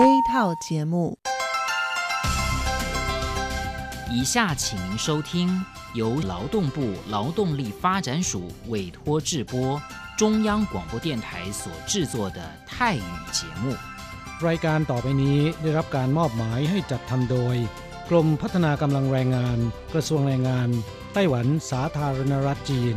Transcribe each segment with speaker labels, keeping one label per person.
Speaker 1: A 套节目。
Speaker 2: 以下请您收听由劳动部劳动力发展署委托制播，中央广播电台所制作的泰语节目。
Speaker 3: รายการต่อไปนี้ได้รับการมอบหมายให้จัดทำโดย กรมพัฒนากำลังแรงงาน กระทรวงแรงงาน ไต้หวันสาธารณรัฐจีน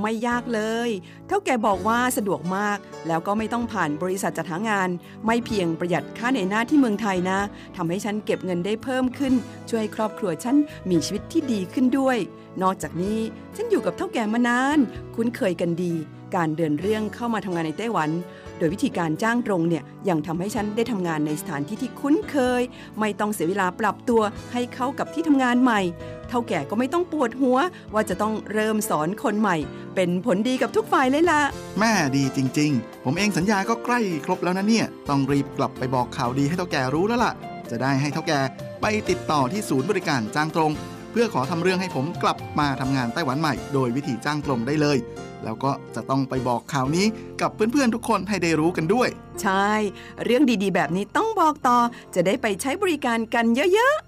Speaker 4: ไม่ยากเลยเท่าแก่บอกว่าสะดวกมาก แล้วก็ไม่ต้องผ่านบริษัทจัดหางาน ไม่เพียงประหยัดค่าในหน้าที่เมืองไทยนะทำให้ฉันเก็บเงินได้เพิ่มขึ้น ช่วยให้ครอบครัวฉันมีชีวิตที่ดีขึ้นด้วย นอกจากนี้ฉันอยู่กับเท่าแก่มานาน คุ้นเคยกันดี การเดินเรื่องเข้ามาทำงานในไต้หวันโดยวิธีการจ้างตรงเนี่ยยังทำให้ฉันได้ทำงานในสถานที่ที่คุ้นเคย ไม่ต้องเสียเวลาปรับตัวให้เข้ากับที่ทำงานใหม่ เท่าแก่ก็ไม่ต้องปวดหัว ว่าจะต้องเริ่มสอนคนใหม่ เป็นผลดีกับทุกฝ่ายเลยล่ะ
Speaker 5: แม่ดีจริง ๆ ผมเองสัญญาก็ใกล้ครบแล้วนะเนี่ย ต้องรีบกลับไปบอกข่าวดีให้เท่าแก่รู้แล้วล่ะ จะได้ให้เท่าแก่ไปติดต่อที่ศูนย์บริการจ้างตรง เพื่อขอทำเรื่องให้ผมกลับมาทำงานไต้หวันใหม่ โดยวิธีจ้างตรงได้เลย แล้วก็จะต้องไปบอกข่าวนี้กับเพื่อนๆทุกคนให้ได้รู้กันด้วย
Speaker 4: ใช่ เรื่องดีๆ แบบนี้ต้องบอกต่อจะได้ไปใช้บริการกันเยอะๆ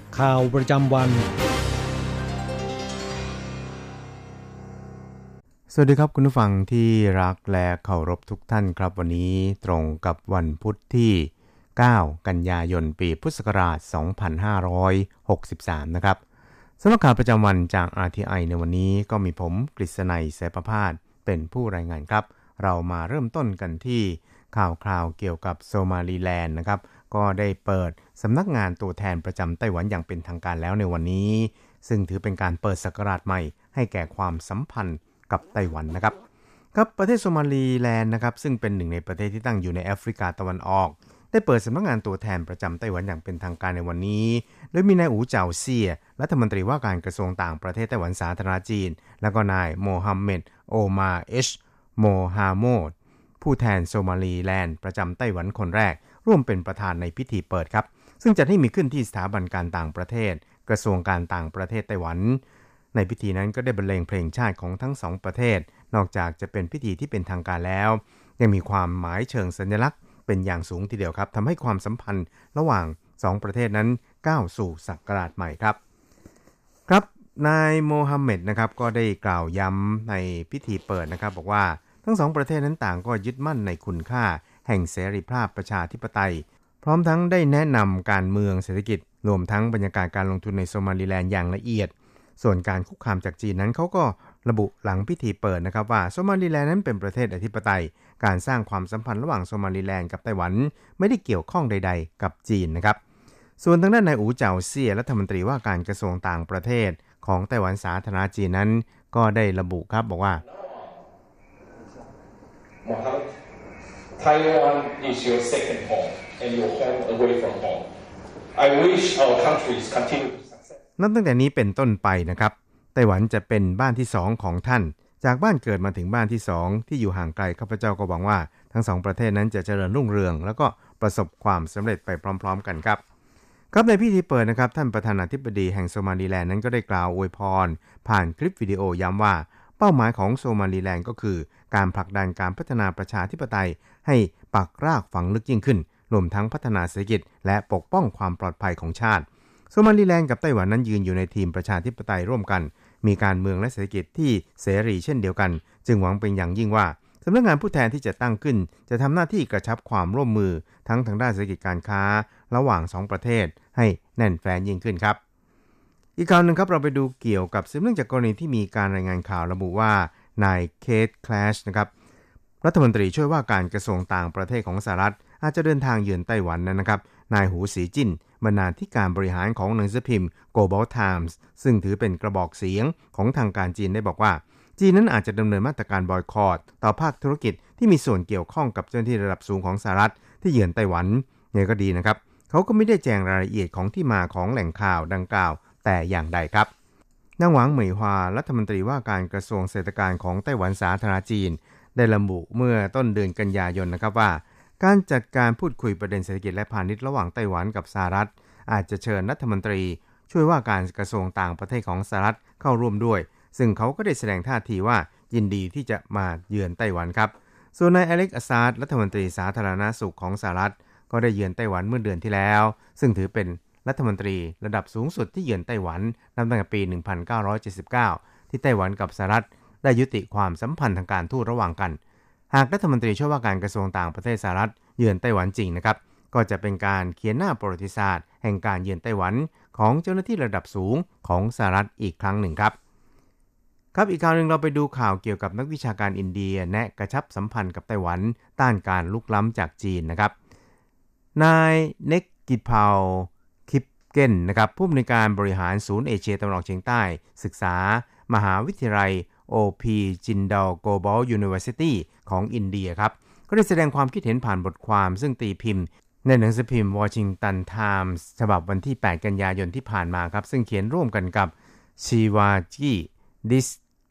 Speaker 3: ข่าวประจำวัน
Speaker 6: สวัสดีครับคุณผู้ฟังที่รักและเคารพทุกท่านครับวันนี้ตรงกับวันพุทธที่ 9 กันยายนปีพุทธศักราช 2563 นะครับสำหรับข่าวประจำวันจาก RTI ในวันนี้ก็มีผมกฤษณัยเสประพาสเป็นผู้รายงานครับ เรามาเริ่มต้นกันที่ข่าวคราวเกี่ยวกับโซมาลีแลนด์นะครับ ก็ได้เปิดสำนักงานตัวแทนประจำไต้หวันอย่างเป็นทางการแล้วในวันนี้ ซึ่งถือเป็นการเปิดศักราชใหม่ ให้แก่ความสัมพันธ์กับไต้หวันนะครับครับประเทศโซมาลีแลนด์นะครับซึ่งเป็นหนึ่งในประเทศที่ตั้งอยู่ในแอฟริกาตะวันออก ได้เปิดสำนักงานตัวแทนประจำไต้หวันอย่างเป็นทางการในวันนี้ โดยมีนายอูเจาเซียรัฐมนตรีว่าการกระทรวงต่างประเทศไต้หวันสาธารณจีน แล้วก็นายโมฮัมเหม็ดโอมาเอชโมฮาโมดผู้แทนโซมาลีแลนด์ประจำไต้หวันคนแรก ร่วมเป็นประธานในพิธีเปิดครับ ซึ่งจะให้มีขึ้นที่สถาบันการต่างประเทศ กระทรวงการต่างประเทศไต้หวัน ในพิธีนั้นก็ได้บรรเลงเพลงชาติของทั้งสองประเทศ นอกจากจะเป็นพิธีที่เป็นทางการแล้ว ยังมีความหมายเชิงสัญลักษณ์ เป็นอย่างสูงทีเดียวครับทำให้ความสัมพันธ์ระหว่างสองประเทศนั้นก้าวสู่ศักราชใหม่ครับ ครับนายโมฮัมเหม็ดนะครับก็ได้กล่าวย้ำในพิธีเปิดนะครับ บอกว่าทั้งสองประเทศนั้นต่างก็ยึดมั่นในคุณค่า แห่งเสรีภาพประชาธิปไตย พร้อมทั้งได้แนะนำการเมืองเศรษฐกิจ รวมทั้งบรรยากาศการลงทุนในโซมาลีแลนด์อย่างละเอียด ส่วนการคุกคามจากจีนนั้นเขาก็ระบุหลังพิธีเปิดนะครับว่าโซมาลีแลนด์นั้นเป็นประเทศอธิปไตย การสร้างความสัมพันธ์ระหว่างโซมาลีแลนด์กับไต้หวัน ไม่ได้เกี่ยวข้องใด ๆ กับจีนนะครับ ส่วนทางด้านนายอูเจาเซียรัฐมนตรีว่าการกระทรวงต่างประเทศ ของไต้หวันสาธารณจีนนั้น ก็ได้ระบุครับบอกว่า
Speaker 1: Taiwan is your second home and your home away from home. I wish our countries continue to success.
Speaker 6: นับตั้งแต่นี้เป็นต้นไปนะครับ ไต้หวันจะเป็นบ้านที่สองของท่าน จากบ้านเกิดมาถึงบ้านที่สองที่อยู่ห่างไกลข้าพเจ้าก็หวังว่า ทั้งสองประเทศนั้นจะเจริญรุ่งเรือง แล้วก็ประสบความสำเร็จไปพร้อม ๆ กันครับ ครับในพิธีเปิดนะครับ ท่านประธานาธิบดีแห่งโซมาลีแลนด์นั้นก็ได้กล่าวอวยพร ผ่านคลิปวิดีโอย้ำว่า เป้าหมายของโซมาลีแลนด์ก็คือ การผลักดันการพัฒนาประชาธิปไตย ให้ปักรากฝังลึกยิ่งขึ้น รวมทั้งพัฒนาเศรษฐกิจ และปกป้องความปลอดภัยของชาติโซมาลีแลนด์กับไต้หวันนั้นยืนอยู่ในทีมประชาธิปไตยร่วมกัน มีการเมืองและเศรษฐกิจที่เสรีเช่นเดียวกัน จึงหวังเป็นอย่างยิ่งว่าสำนักงานผู้แทนที่จะตั้งขึ้น จะทำหน้าที่กระชับความร่วมมือ ทั้งทางด้านเศรษฐกิจการค้า ระหว่างสองประเทศ ให้แน่นแฟ้นยิ่งขึ้นครับ อีกข่าวหนึ่งครับเราไปดูเกี่ยวกับสืบเนื่องจากกรณีที่มีการรายงานข่าวระบุว่านายเคทคลาชนะครับ รัฐมนตรีช่วยว่าการกระทรวงต่างประเทศของสหรัฐ อาจจะเดินทางเยือนไต้หวันนะครับ นายหูสีจิ้นบรรณาธิการบริหารของหนังสือพิมพ์ Global Times ซึ่งถือเป็นกระบอกเสียงของทางการจีนได้บอกว่า จีนนั้นอาจจะดำเนินมาตรการบอยคอรดต่อภาคธุรกิจที่มีส่วนเกี่ยวข้องกับเจ้าหน้าที่ระดับสูงของสหรัฐที่เยือนไต้หวันเนี่ยก็ดีนะครับเขาก็ไม่ได้แจงรายละเอียดของที่มาของแหล่งข่าวดังกล่าว แต่อย่างใดครับนางหวังเหมยฮวารัฐมนตรีว่าการกระทรวงเศรษฐการของไต้หวันสาธารณจีน ได้ระบุเมื่อต้นเดือนกันยายนนะครับว่า การจัดการพูดคุยประเด็นเศรษฐกิจและพาณิชย์ระหว่างไต้หวันกับสหรัฐ อาจจะเชิญรัฐมนตรี ช่วยว่าการกระทรวงต่างประเทศของสหรัฐเข้าร่วมด้วย ซึ่งเขาก็ได้แสดงท่าทีว่ายินดีที่จะมาเยือนไต้หวันครับ ส่วนนายอเล็กอาซาดรัฐมนตรีสาธารณาสุขของสหรัฐ ก็ได้เยือนไต้หวันเมื่อเดือนที่แล้ว ซึ่งถือเป็นรัฐมนตรีระดับสูงสุดที่เยือนไต้หวันนับตั้งแต่ปี 1979 ที่ไต้หวันกับสหรัฐ ได้ยุติความสัมพันธ์ทางการทูตระหว่างกัน หากรัฐมนตรีช่วยว่าการกระทรวงต่างประเทศสหรัฐเยือนไต้หวันจริงนะครับ ก็จะเป็นการเขียนหน้าประวัติศาสตร์ แห่งการเยือนไต้หวันของเจ้าหน้าที่ระดับสูงของสหรัฐอีกครั้งหนึ่งครับครับอีกข่าวหนึ่งเราไปดูข่าวเกี่ยวกับนักวิชาการอินเดีย แนะกระชับสัมพันธ์กับไต้หวัน ต้านการลุกล้ำจากจีนนะครับ นายเนกกิพาวคิปเกนนะครับผู้อำนวยการบริหารศูนย์เอเชียตะวันออกเฉียงใต้ ศึกษา มหาวิทยาลัย OP Jindal Global University ของอินเดียครับ ก็ได้แสดงความคิดเห็นผ่านบทความซึ่งตีพิมพ์ ในหนังสือพิมพ์ Washington Times ฉบับวันที่ 8 กันยายนที่ผ่านมาครับ ซึ่งเขียนร่วมกันกับชีวาจีดิส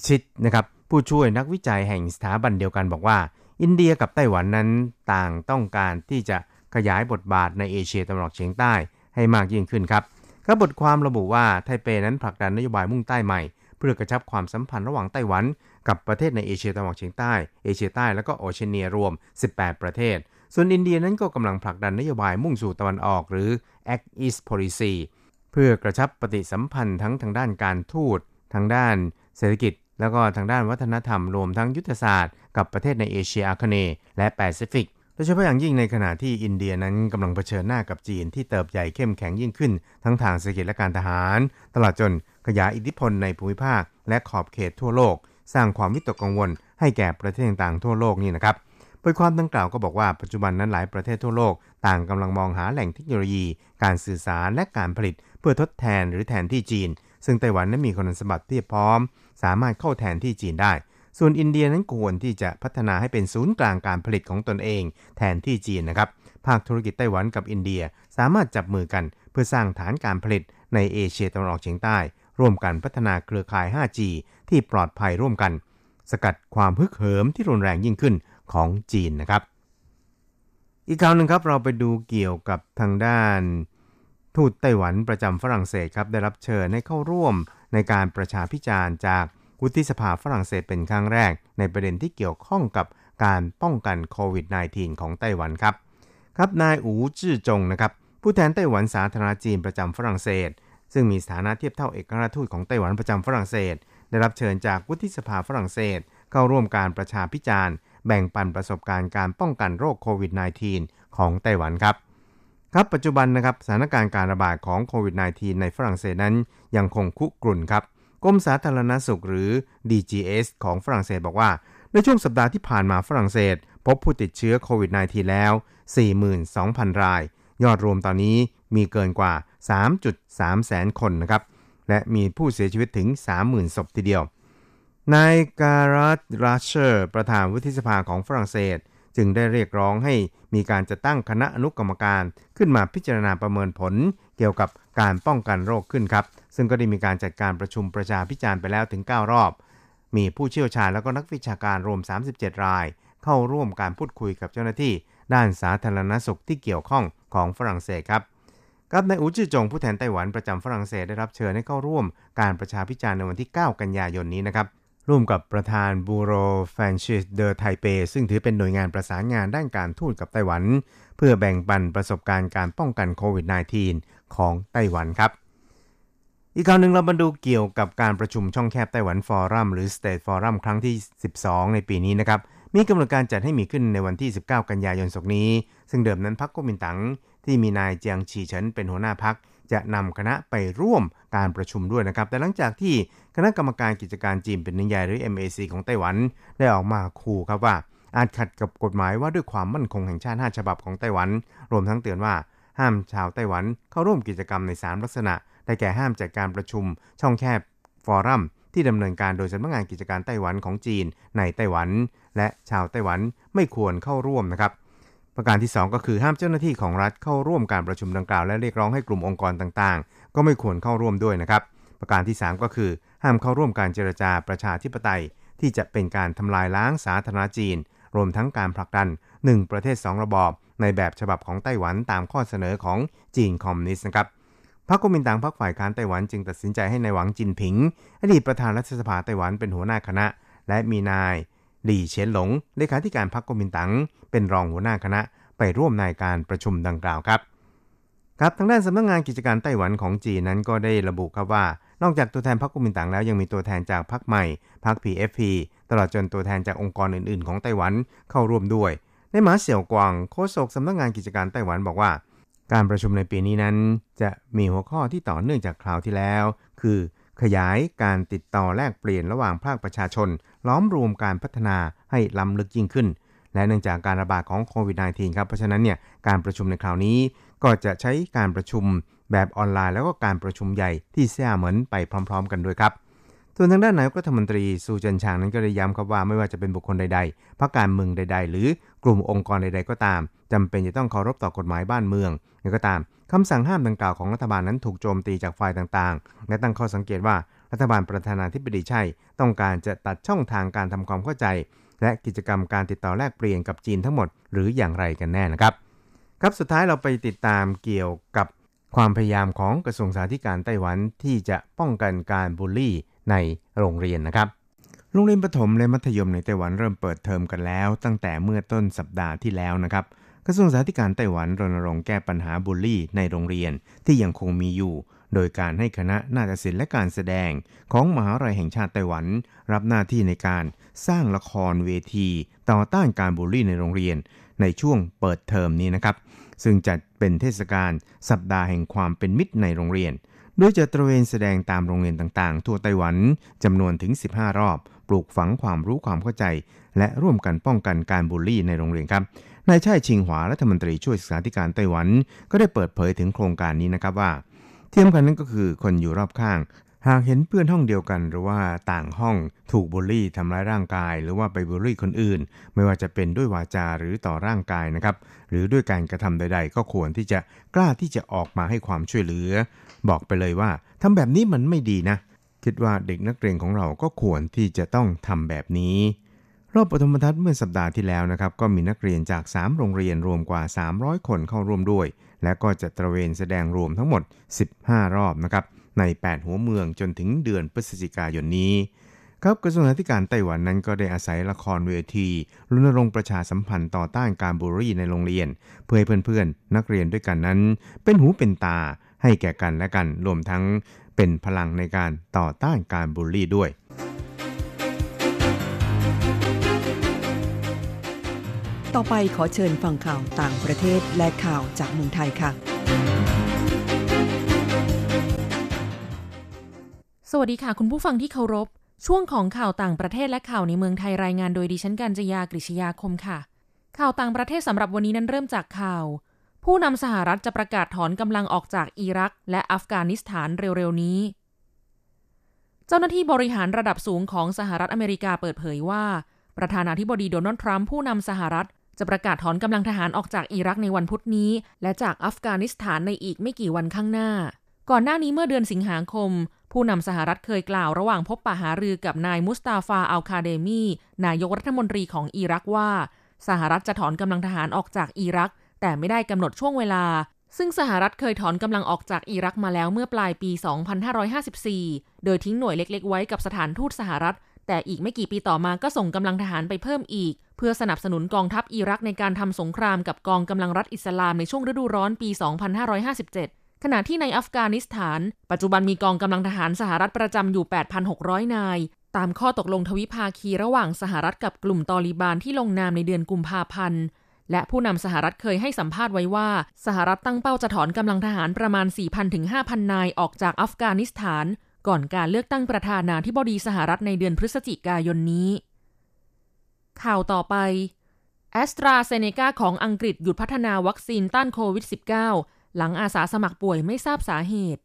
Speaker 6: ชิตนะครับผู้ช่วยนักวิจัยแห่งสถาบันเดียวกันบอกว่า อินเดียกับไต้หวันนั้นต่างต้องการที่จะขยายบทบาทในเอเชียตะวันออกเฉียงใต้ให้มากยิ่งขึ้นครับครับบทความระบุว่าไทเปนั้นผลักดันนโยบายมุ่งใต้ใหม่ เพื่อกระชับความสัมพันธ์ระหว่างไต้หวัน กับประเทศในเอเชียตะวันออกเฉียงใต้ เอเชียใต้แล้วก็โอเชียเนียรวม 18 ประเทศ ส่วนอินเดียนั้นก็กำลังผลักดันนโยบายมุ่งสู่ตะวันออกหรือ Act East Policy เพื่อกระชับปฏิสัมพันธ์ทั้งทางด้านการทูต ทางด้านเศรษฐกิจ แล้วก็ทางด้านวัฒนธรรมรวมทั้งยุทธศาสตร์ กับประเทศในเอเชียอาคเนย์และแปซิฟิกโดยเฉพาะอย่างยิ่งในขณะที่อินเดียนั้นกำลังเผชิญหน้ากับจีนที่เติบใหญ่เข้มแข็งยิ่งขึ้น ทั้งทางเศรษฐกิจและการทหาร ตลอดจน ยายอิทธิพลในภูมิภาค และขอบเขตทั่วโลก สร้างความวิตกกังวล ให้แก่ประเทศต่างๆทั่วโลกนี่นะครับบทความดังกล่าวก็บอกว่าปัจจุบันนั้นหลายประเทศทั่วโลก ต่างกำลังมองหาแหล่งเทคโนโลยี การสื่อสารและการผลิต เพื่อทดแทนหรือแทนที่จีน ซึ่งไต้หวันนั้นมีคุณสมบัติเพียบพร้อม สามารถเข้าแทนที่จีนได้ ส่วนอินเดียนั้นควรที่จะพัฒนาให้เป็นศูนย์กลางการผลิตของตนเอง แทนที่จีนนะครับภาคธุรกิจไต้หวันกับอินเดียสามารถจับมือกัน เพื่อสร้างฐานการผลิตในเอเชียตะวันออกเฉียงใต้ ร่วมกันพัฒนาเครือข่าย 5G ที่ปลอดภัยร่วมกัน สกัดความฮึกเหิมที่รุนแรงยิ่งขึ้นของจีนนะครับ อีกข่าวหนึ่งครับเราไปดูเกี่ยวกับทางด้าน ทูตไต้หวันประจำฝรั่งเศสครับได้รับเชิญให้เข้าร่วมในการประชาพิจารณ์จากวุฒิสภาฝรั่งเศสเป็นครั้งแรก ในประเด็นที่เกี่ยวข้องกับการป้องกันโควิด -19 ของไต้หวันครับ ครับนายอูจื้อจงนะครับผู้แทนไต้หวันสาธารณจีนประจำฝรั่งเศส ซึ่งมีสถานะเทียบเท่าเอกราชทูตของไต้หวันประจำฝรั่งเศส ได้รับเชิญจากวุฒิสภาฝรั่งเศส เข้าร่วมการประชาพิจารณ์ แบ่งปันประสบการณ์การป้องกันโรคโควิด -19 ของไต้หวันครับครับปัจจุบันนะครับสถานการณ์การระบาดของโควิด -19 ในฝรั่งเศสนั้นยังคงคุกรุ่นครับกรมสาธารณสุขหรือ DGS ของฝรั่งเศสบอกว่า ในช่วงสัปดาห์ที่ผ่านมาฝรั่งเศส พบผู้ติดเชื้อโควิด -19 แล้ว 42,000 ราย ยอดรวมตอนนี้มีเกินกว่า 3.3 แสนคนนะครับ และมีผู้เสียชีวิตถึง 30,000 ศพทีเดียว นายการัตราเชอร์ประธานวุฒิสภาของฝรั่งเศส จึงได้เรียกร้องให้มีการจะตั้งคณะอนุกรรมการขึ้นมาพิจารณาประเมินผลเกี่ยวกับการป้องกันโรคขึ้นครับ ซึ่งก็ได้มีการจัดการประชุมประชาพิจารณ์ไปแล้วถึง 9 รอบ มีผู้เชี่ยวชาญแล้วก็นักวิชาการรวม 37 ราย เข้าร่วมการพูดคุยกับเจ้าหน้าที่ ด้านสาธารณสุขที่เกี่ยวข้องของฝรั่งเศสครับ กับนายอูจือจงผู้แทนไต้หวันประจำฝรั่งเศสได้รับเชิญให้เข้าร่วมการประชาพิจารณ์ในวันที่ 9 กันยายนนี้นะครับร่วมกับประธานบูโรแฟนชิสเดอไทเป ซึ่งถือเป็นหน่วยงานประสานงานด้านการทูตกับไต้หวัน เพื่อแบ่งปันประสบการณ์การป้องกันโควิด -19 ของไต้หวันครับ อีกข่าวหนึ่งเรามาดูเกี่ยวกับการประชุมช่องแคบไต้หวันฟอรัมหรือ State Forum ครั้งที่ 12 ในปีนี้นะครับมีกำหนดการจัดให้มีขึ้นในวันที่ 19 กันยายนศกนี้ ซึ่งเดิมนั้นพรรคก๊กมินตั๋ง ที่มีนายเจียงฉีเฉินเป็นหัวหน้าพักจะนำคณะไปร่วมการประชุมด้วยนะครับ แต่หลังจากที่คณะกรรมการกิจการจีนเป็นนิยายหรือ MAC ของไต้หวันได้ออกมาขู่ครับว่า อาจขัดกับกฎหมายว่าด้วยความมั่นคงแห่งชาติ 5 ฉบับของไต้หวัน รวมทั้งเตือนว่าห้ามชาวไต้หวันเข้าร่วมกิจกรรมใน 3 ลักษณะ ได้แก่ห้ามจัดการประชุม ช่องแคบฟอรัมที่ดำเนินการโดยสำนักงานกิจการไต้หวันของจีนในไต้หวัน และชาวไต้หวันไม่ควรเข้าร่วมนะครับ ประการที่ 2 ก็คือห้ามเจ้าหน้าที่ของรัฐเข้าร่วมการประชุมดังกล่าวและเรียกร้องให้กลุ่มองค์กรต่างๆ ก็ไม่ควรเข้าร่วมด้วยนะครับ ประการที่ 3 ก็คือห้ามเข้าร่วมการเจรจาประชาธิปไตย ที่จะเป็นการทำลายล้างสาธารณจีน รวมทั้งการผลักดัน 1 ประเทศ 2 ระบอบในแบบฉบับของไต้หวันตามข้อเสนอของจีนคอมมิวนิสต์นะครับพรรคก๊กมินตังพรรคฝ่ายค้านไต้หวันจึงตัดสินใจให้ในายหวังจินผิง อดีตประธานรัฐสภาไต้หวันเป็นหัวหน้าคณะ และมีนาย หลี่เฉินหลงเลขาธิการพรรคก๊กมินตั๋งเป็นรองหัวหน้าคณะไปร่วมในการประชุมดังกล่าวครับ ครับทางด้านสำนักงงานกิจการไต้หวันของจีนนั้นก็ได้ระบุครับว่า นอกจากตัวแทนพรรคกุมินตั๋งแล้วยังมีตัวแทนจากพรรคใหม่พรรค PFP ตลอดจนตัวแทนจากองค์กรอื่น ๆ ของไต้หวันเข้าร่วมด้วยในหมาเสี่ยวกวางโฆษกสำนักงงานกิจการไต้หวันบอกว่า การประชุมในปีนี้นั้น จะมีหัวข้อที่ต่อเนื่องจากคราวที่แล้ว คือ ขยายการติดต่อแลกเปลี่ยนระหว่างภาคประชาชน ล้อมรวมการพัฒนาให้ล้ำลึกยิ่งขึ้น และเนื่องจากการระบาดของโควิด -19 ครับ เพราะฉะนั้นเนี่ยการประชุมในคราวนี้ ก็จะใช้การประชุมแบบออนไลน์ แล้วก็การประชุมใหญ่ที่เซี่ยเหมือนไปพร้อม ๆ กันด้วยครับ ส่วนทางด้านนายกรัฐมนตรีซูจินชางนั้นก็ได้ย้ำครับว่าไม่ว่าจะเป็นบุคคลใดๆพรรคการเมืองใด ๆ หรือกลุ่มองค์กรใด ๆ ก็ตามจำเป็นจะต้องเคารพต่อกฎหมายบ้านเมืองอย่างก็ตามคำสั่งห้ามดังกล่าวของรัฐบาลนั้นถูกโจมตีจากฝ่ายต่างๆ และตั้งข้อสังเกตว่ารัฐบาลประธานาธิบดีใช่ต้องการจะตัดช่องทางการทำความเข้าใจ และกิจกรรมการติดต่อแลกเปลี่ยนกับจีนทั้งหมด หรืออย่างไรกันแน่นะครับ ครับสุดท้ายเราไปติดตามเกี่ยวกับความพยายามของกระทรวงสาธารณสุขไต้หวันที่จะป้องกันการบูลลี่ ในโรงเรียนนะครับ โรงเรียนประถมและมัธยมในไต้หวันเริ่มเปิดเทอมกันแล้ว ตั้งแต่เมื่อต้นสัปดาห์ที่แล้วนะครับ กระทรวงสาธารณสุขไต้หวันรณรงค์แก้ปัญหาบูลลี่ในโรงเรียนที่ยังคงมีอยู่ โดยการให้คณะนาฏศิลป์และการแสดงของมหาวิทยาลัยแห่งชาติไต้หวัน รับหน้าที่ในการสร้างละครเวที ต่อต้านการบูลลี่ในโรงเรียน ในช่วงเปิดเทอมนี้นะครับซึ่งจัดเป็นเทศกาลสัปดาห์แห่งความเป็นมิตรในโรงเรียน โดยจะตระเวนแสดงตามโรงเรียนต่างๆ ทั่วไต้หวันจำนวนถึง 15 รอบ ปลูกฝังความรู้ความเข้าใจ และร่วมกันป้องกันการบูลลี่ในโรงเรียนครับนายช่ชิงหวารัฐมนตรีช่วยศึกษาธิการไต้หวัน ก็ได้เปิดเผยถึงโครงการนี้นะครับว่า เทียมกันนั้นก็คือคนอยู่รอบข้าง หากเห็นเพื่อนห้องเดียวกัน หรือว่าต่างห้องถูกบูลลี่ทำร้ายร่างกาย หรือว่าไปบูลลี่คนอื่น ไม่ว่าจะเป็นด้วยวาจาหรือต่อร่างกายนะครับ หรือด้วยการกระทำใด ๆ ก็ควรที่จะกล้าที่จะออกมาให้ความช่วยเหลือ บอกไปเลยว่าทำแบบนี้มันไม่ดีนะ คิดว่าเด็กนักเรียนของเราก็ควรที่จะต้องทำแบบนี้รอบปฐมบรรทัดเมื่อสัปดาห์ที่แล้วนะครับ ก็มีนักเรียนจาก 3 โรงเรียนรวมกว่า 300 คนเข้าร่วมด้วย และก็จะตระเวนแสดงรวมทั้งหมด 15 รอบนะครับ ใน 8 หัวเมืองจนถึงเดือนพฤศจิกายนนี้ครับกระทรวงธิการไต้หวันนั้นก็ได้อาศัยละครเวทีรณรงค์ประชาสัมพันธ์ต่อต้านการบูลลี่ในโรงเรียน เพื่อให้เพื่อนๆ นักเรียนด้วยกันนั้น เป็นหูเป็นตาให้แก่กันและกันรวมทั้งเป็นพลังในการต่อต้านการบูลลี่ด้วย
Speaker 4: ต่อไปขอเชิญฟังข่าวต่างประเทศและข่าวจากเมืองไทยค่ะ
Speaker 7: สวัสดีค่ะ คุณผู้ฟังที่เคารพ ช่วงของข่าวต่างประเทศและข่าวในเมืองไทยรายงานโดยดิฉันกัญจยากริชยาคมค่ะ ข่าวต่างประเทศสำหรับวันนี้นั้นเริ่มจากข่าว ผู้นำสหรัฐจะประกาศถอนกำลังออกจากอิรัก และอัฟกานิสถานเร็วๆนี้ เจ้าหน้าที่บริหารระดับสูงของสหรัฐอเมริกาเปิดเผยว่า ประธานาธิบดีโดนัลด์ทรัมป์ผู้นำสหรัฐจะประกาศถอนกำลังทหารออกจากอิรักในวันพุธนี้ และจากอัฟกานิสถานในอีกไม่กี่วันข้างหน้า ก่อนหน้านี้เมื่อเดือนสิงหาคม ผู้นำสหรัฐเคยกล่าวระหว่างพบปะหารือกับนายมุสตาฟาอัลคาเดมีนายกรัฐมนตรีของอิรักว่า สหรัฐจะถอนกำลังทหารออกจากอิรัก แต่ไม่ได้กำหนดช่วงเวลา ซึ่งสหรัฐเคยถอนกำลังออกจากอิรักมาแล้วเมื่อปลายปี 2554 โดยทิ้งหน่วยเล็ก ๆ ไว้กับสถานทูตสหรัฐ แต่อีกไม่กี่ปีต่อมาก็ส่งกำลังทหารไปเพิ่มอีก เพื่อสนับสนุนกองทัพอิรักในการทำสงครามกับกองกำลังรัฐอิสลามในช่วงฤดูร้อนปี 2557 ขณะที่ในอัฟกานิสถาน ปัจจุบันมีกองกำลังทหารสหรัฐประจำอยู่ 8,600 นาย ตามข้อตกลงทวิภาคีระหว่างสหรัฐกับกลุ่มตอริบานที่ลงนามในเดือนกุมภาพันธ์และผู้นำสหรัฐเคยให้สัมภาษณ์ไว้ว่า สหรัฐตั้งเป้าจะถอนกำลังทหารประมาณ 4,000 ถึง 5,000 นายออกจากอัฟกานิสถาน ก่อนการเลือกตั้งประธานาธิบดีสหรัฐในเดือนพฤศจิกายนนี้ ข่าวต่อไปแอสตราเซเนกาของอังกฤษหยุดพัฒนาวัคซีนต้านโควิด -19 หลังอาสาสมัครป่วยไม่ทราบสาเหตุ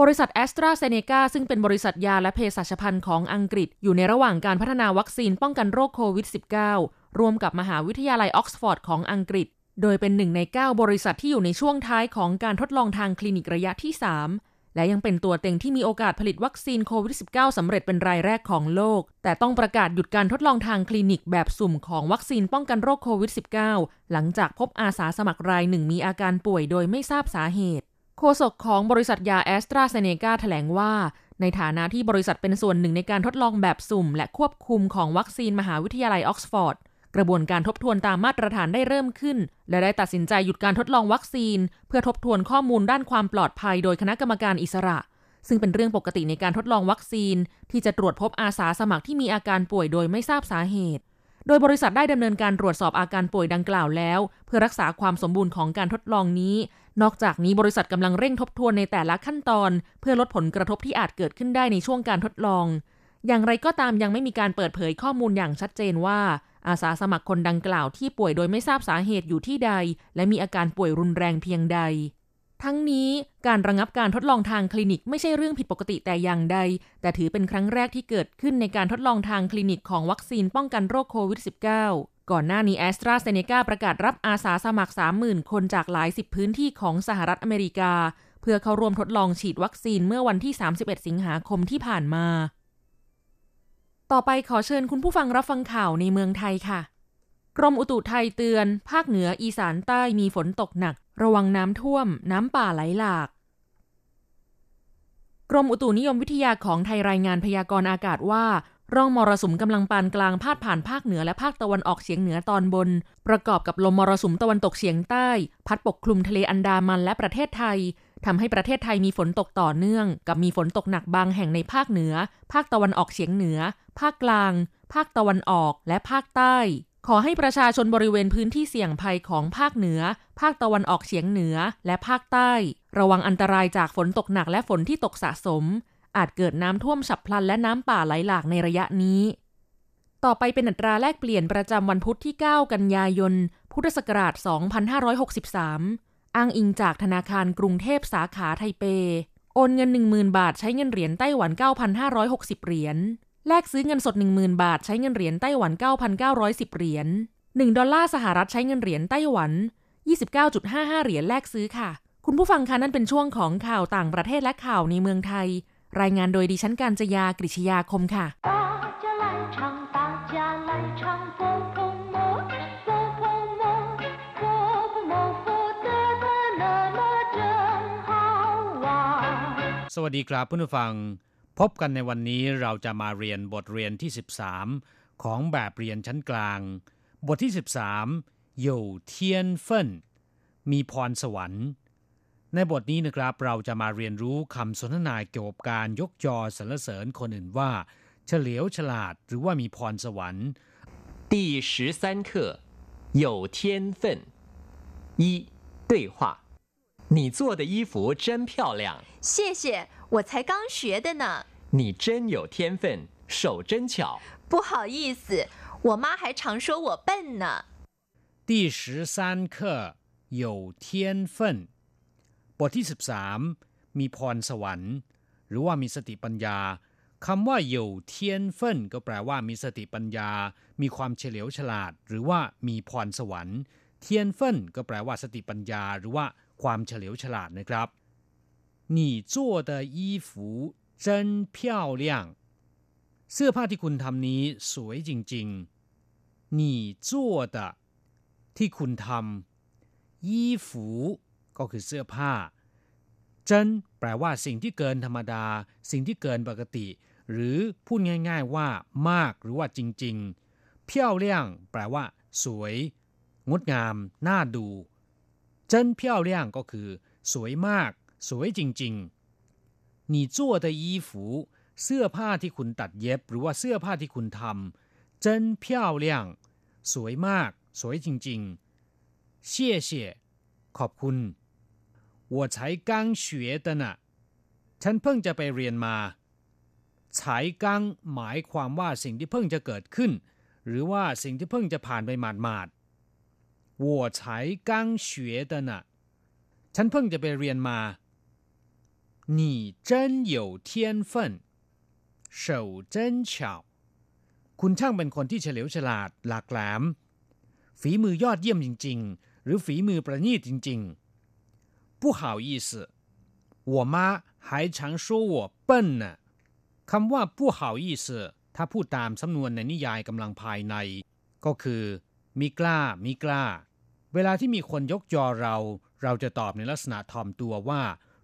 Speaker 7: บริษัทแอสตราเซเนกาซึ่งเป็นบริษัทยาและเภสัชพันธ์ของอังกฤษ อยู่ในระหว่างการพัฒนาวัคซีนป้องกันโรคโควิด -19 ร่วมกับมหาวิทยาลัยออกซ์ฟอร์ดของอังกฤษ โดยเป็นหนึ่งใน 9 บริษัทที่อยู่ในช่วงท้ายของการทดลองทางคลินิกระยะที่ 3 และยังเป็นตัวเต็งที่มีโอกาสผลิตวัคซีนโควิด -19 สำเร็จเป็นรายแรกของโลก แต่ต้องประกาศหยุดการทดลองทางคลินิกแบบสุ่มของวัคซีนป้องกันโรคโควิด -19 หลังจากพบอาสาสมัครรายหนึ่งมีอาการป่วยโดยไม่ทราบสาเหตุ โฆษกของบริษัทยาแอสตราเซเนกาแถลงว่า ในฐานะที่บริษัทเป็นส่วนหนึ่งในการทดลองแบบสุ่ม และควบคุมของวัคซีนมหาวิทยาลัยออกซฟอร์ด กระบวนการทบทวนตามมาตรฐานได้เริ่มขึ้น และได้ตัดสินใจหยุดการทดลองวัคซีน เพื่อทบทวนข้อมูลด้านความปลอดภัยโดยคณะกรรมการอิสระ ซึ่งเป็นเรื่องปกติในการทดลองวัคซีน ที่จะตรวจพบอาสาสมัครที่มีอาการป่วยโดยไม่ทราบสาเหตุ โดยบริษัทได้ดำเนินการตรวจสอบอาการป่วยดังกล่าวแล้ว เพื่อรักษาความสมบูรณ์ของการทดลองนี้ นอกจากนี้บริษัทกำลังเร่งทบทวนในแต่ละขั้นตอน เพื่อลดผลกระทบที่อาจเกิดขึ้นได้ในช่วงการทดลองอย่างไรก็ตามยังไม่มีการเปิดเผยข้อมูลอย่างชัดเจนว่า อาสาสมัครคนดังกล่าวที่ป่วยโดยไม่ทราบสาเหตุอยู่ที่ใด และมีอาการป่วยรุนแรงเพียงใด ทั้งนี้การระงับการทดลองทางคลินิกไม่ใช่เรื่องผิดปกติแต่อย่างใด แต่ถือเป็นครั้งแรกที่เกิดขึ้นในการทดลองทางคลินิกของวัคซีนป้องกันโรคโควิด -19 ก่อนหน้านี้แอสตราเซเนกาประกาศรับอาสาสมัคร 30,000 คนจากหลายสิบพื้นที่ของสหรัฐอเมริกา เพื่อเข้าร่วมทดลองฉีดวัคซีนเมื่อวันที่ 31 สิงหาคมที่ผ่านมา ต่อไปขอเชิญคุณผู้ฟังรับฟังข่าวในเมืองไทยค่ะ กรมอุตุไทยเตือน ภาคเหนืออีสานใต้มีฝนตกหนัก ระวังน้ำท่วม น้ำป่าไหลหลาก กรมอุตุนิยมวิทยาของไทยรายงานพยากรณ์อากาศว่าร่องมรสุมกำลังปานกลางพาดผ่านภาคเหนือและภาคตะวันออกเฉียงเหนือตอนบน ประกอบกับลมมรสุมตะวันตกเฉียงใต้ พัดปกคลุมทะเลอันดามันและประเทศไทย ทำให้ประเทศไทยมีฝนตกต่อเนื่อง กับมีฝนตกหนักบางแห่งในภาคเหนือ ภาคตะวันออกเฉียงเหนือ ภาคกลาง ภาคตะวันออก และภาคใต้ ขอให้ประชาชนบริเวณพื้นที่เสี่ยงภัยของภาคเหนือ ภาคตะวันออกเฉียงเหนือ และภาคใต้ ระวังอันตรายจากฝนตกหนักและฝนที่ตกสะสม อาจเกิดน้ำท่วมฉับพลันและน้ำป่าไหลหลากในระยะนี้ต่อไปเป็นอัตราแลกเปลี่ยนประจำวันพุธที่ 9 กันยายน พุทธศักราช 2563 อ้างอิงจากธนาคารกรุงเทพสาขาไทเป โอนเงิน 10,000 บาทใช้เงินเหรียญไต้หวัน 9,560 เหรียญ แลกซื้อเงินสด 10,000 บาทใช้เงินเหรียญไต้หวัน 9,910 เหรียญ 1 ดอลลาร์สหรัฐใช้เงินเหรียญไต้หวัน 29.55 เหรียญแลกซื้อค่ะ คุณผู้ฟังคะนั่นเป็นช่วงของข่าวต่างประเทศและข่าวในเมืองไทย รายงานโดยดิฉันการจยากริชยาคมค่ะ
Speaker 8: สวัสดีครับเพื่อนผู้ฟัง พบกันในวันนี้เราจะมาเรียนบทเรียนที่ 13 ของแบบเรียนชั้นกลาง บทที่ 13有天分มีพรสวรรค์ ในบทนี้นะครับเราจะมาเรียนรู้คำสนทนาเกี่ยวกับการยกยอสรรเสริญคนอื่นว่า เฉลียวฉลาดหรือว่ามีพรสวรรค์
Speaker 9: 第十三课有天分一对话 你做的衣服真漂亮，
Speaker 10: 谢谢，我才刚学的呢。
Speaker 9: 你真有天分，手真巧。
Speaker 10: 不好意思，我妈还常说我笨呢。
Speaker 8: 第十三课有天分บทที่สิบสามมีพรสวรรค์หรือว่ามีสติปัญญาคำว่า有天分ก็แปลว่ามีสติปัญญา มีความเฉลียวฉลาด หรือว่ามีพรสวรรค์เทียนเฟินก็แปลว่าสติปัญญาหรือว่า ความเฉลียวฉลาดนะครับ你做的衣服真漂亮เสื้อผ้าที่คุณทำนี้สวยจริงๆ你做的ที่คุณทำ衣服ก็คือเสื้อผ้าเจินแปลว่าสิ่งที่เกินธรรมดา สิ่งที่เกินปกติ หรือพูดง่ายๆว่า มากหรือว่าจริงๆเพี้ยวเลี่ยงแปลว่า สวย งดงาม น่าดู 真漂亮ก็คือ สวยมาก สวยจริงๆ你做的衣服เสื้อผ้าที่คุณตัดเย็บ หรือว่าเสื้อผ้าที่คุณทำ真漂亮สวยมาก สวยจริงๆ谢谢ขอบคุณ我才刚学的呢ฉันเพิ่งจะไปเรียนมา才刚หมายความว่าสิ่งที่เพิ่งจะเกิดขึ้น หรือว่าสิ่งที่เพิ่งจะผ่านไปหมาด 我才刚学的呢ฉันเพิ่งจะไปเรียนมา你真有天分手真巧คุณช่างเป็นคนที่เฉลียวฉลาด หลากแหลม ฝีมือยอดเยี่ยมจริงๆ หรือฝีมือประณีตจริงๆ不好意思我妈还常说我笨呢คำว่าผู้好意思ถ้าพูดตามสำนวนในนิยายกำลังภายใน ก็คือ มีกล้ามีกล้า เวลาที่มีคนยกยอเรา เราจะตอบในลักษณะถ่อมตัวว่า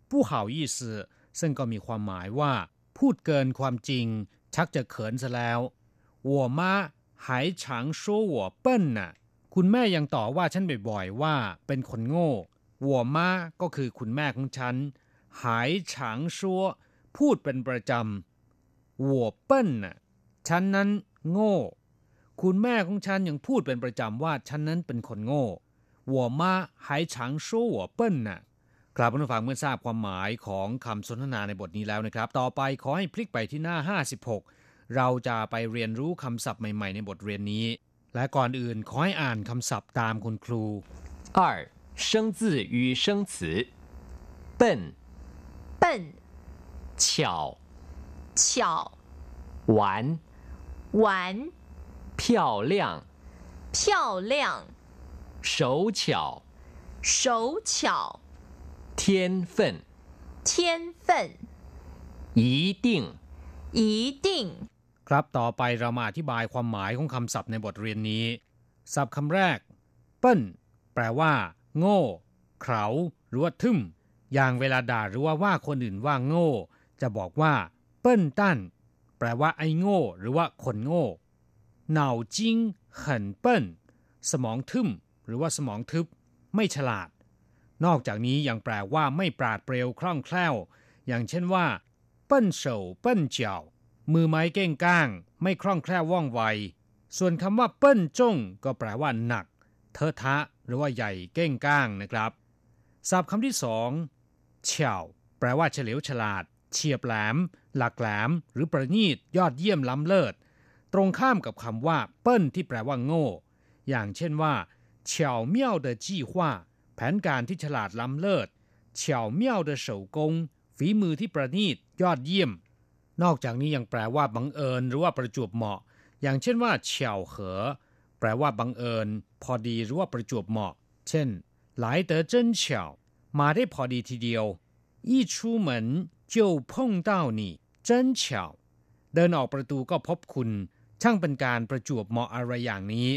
Speaker 8: ผู้เห่ายี่สซึ่งก็มีความหมายว่า พูดเกินความจริง ชักจะเขินซะแล้ว我妈还常说我笨น่ะคุณแม่ยังต่อว่าฉันบ่อยๆว่า เป็นคนโง่我妈ก็คือคุณแม่ของฉันหายฉางชัวพูดเป็นประจำ我笨น่ะฉันนั้นโง่ คุณแม่ของฉันยังพูดเป็นประจำว่าฉันนั้นเป็นคนโง่我妈还常说我笨呢ครับผู้ฟังเมื่อทราบความหมายของคำสนทนาในบทนี้แล้วนะครับ ต่อไปขอให้พลิกไปที่หน้า 56 เราจะไปเรียนรู้คำศัพท์ใหม่ๆในบทเรียนนี้ และก่อนอื่นขอให้อ่านคำศัพท์ตามคุณครู
Speaker 9: 二生字与生词笨
Speaker 10: 笨
Speaker 9: 巧
Speaker 10: 巧
Speaker 9: 玩
Speaker 10: 玩
Speaker 9: 漂亮，
Speaker 10: 漂亮，
Speaker 9: 手巧，
Speaker 10: 手巧，
Speaker 9: 天分，
Speaker 10: 天分，
Speaker 9: 一定，
Speaker 10: 一定。
Speaker 8: ครับต่อไปเรามาอธิบายความหมายของคำศัพท์ในบทเรียนนี้ ศัพท์คำแรก เปิ้นแปลว่า โง่ เขาหรือว่าทึมอย่างเวลาด่าหรือว่าว่าคนอื่นว่าโง่ จะบอกว่า เปิ้นตั้นแปลว่าไอ้โง่ หรือว่าคนโง่ เหนาจิ้งหันเปิ้สมองทึมหรือว่าสมองทึบ ไม่ฉลาด นอกจากนี้ยังแปลว่าไม่ปราดเปรียวคล่องแคล่ว อย่างเช่นว่า เปิ้นเฉาเปิ้นเจียวมือไม้เก้งก้าง ไม่คล่องแคล่วว่องไว ส่วนคำว่าเปิ้นจงก็แปลว่าหนัก เทอะทะ หรือว่าใหญ่เก้งก้างนะครับศัพท์คำที่สองเฉียวแปลว่าเฉลียวฉลาด เฉียบแหลม หลักแหลม หรือประณีตยอดเยี่ยมล้ำเลิศ ตรงข้ามกับคำว่า เปิ้นที่แปลว่าโง่ อย่างเช่นว่า巧妙的计划แผนการที่ฉลาดล้ำเลิศ巧妙的手工ฝี ฝีมือที่ประณีตยอดเยี่ยม นอกจากนี้ยังแปลว่าบังเอิญหรือว่าประจวบเหมาะ อย่างเช่นว่าเฉียวเหอแปลว่าบังเอิญ พอดีหรือว่าประจวบเหมาะ เช่นหลายเต๋อเจิ้นเฉียวมาได้พอดีทีเดียว一出门就碰到你真巧เดินออกประตูก็พบคุณ ช่างเป็นการประจวบเหมาะอะไรอย่างนี้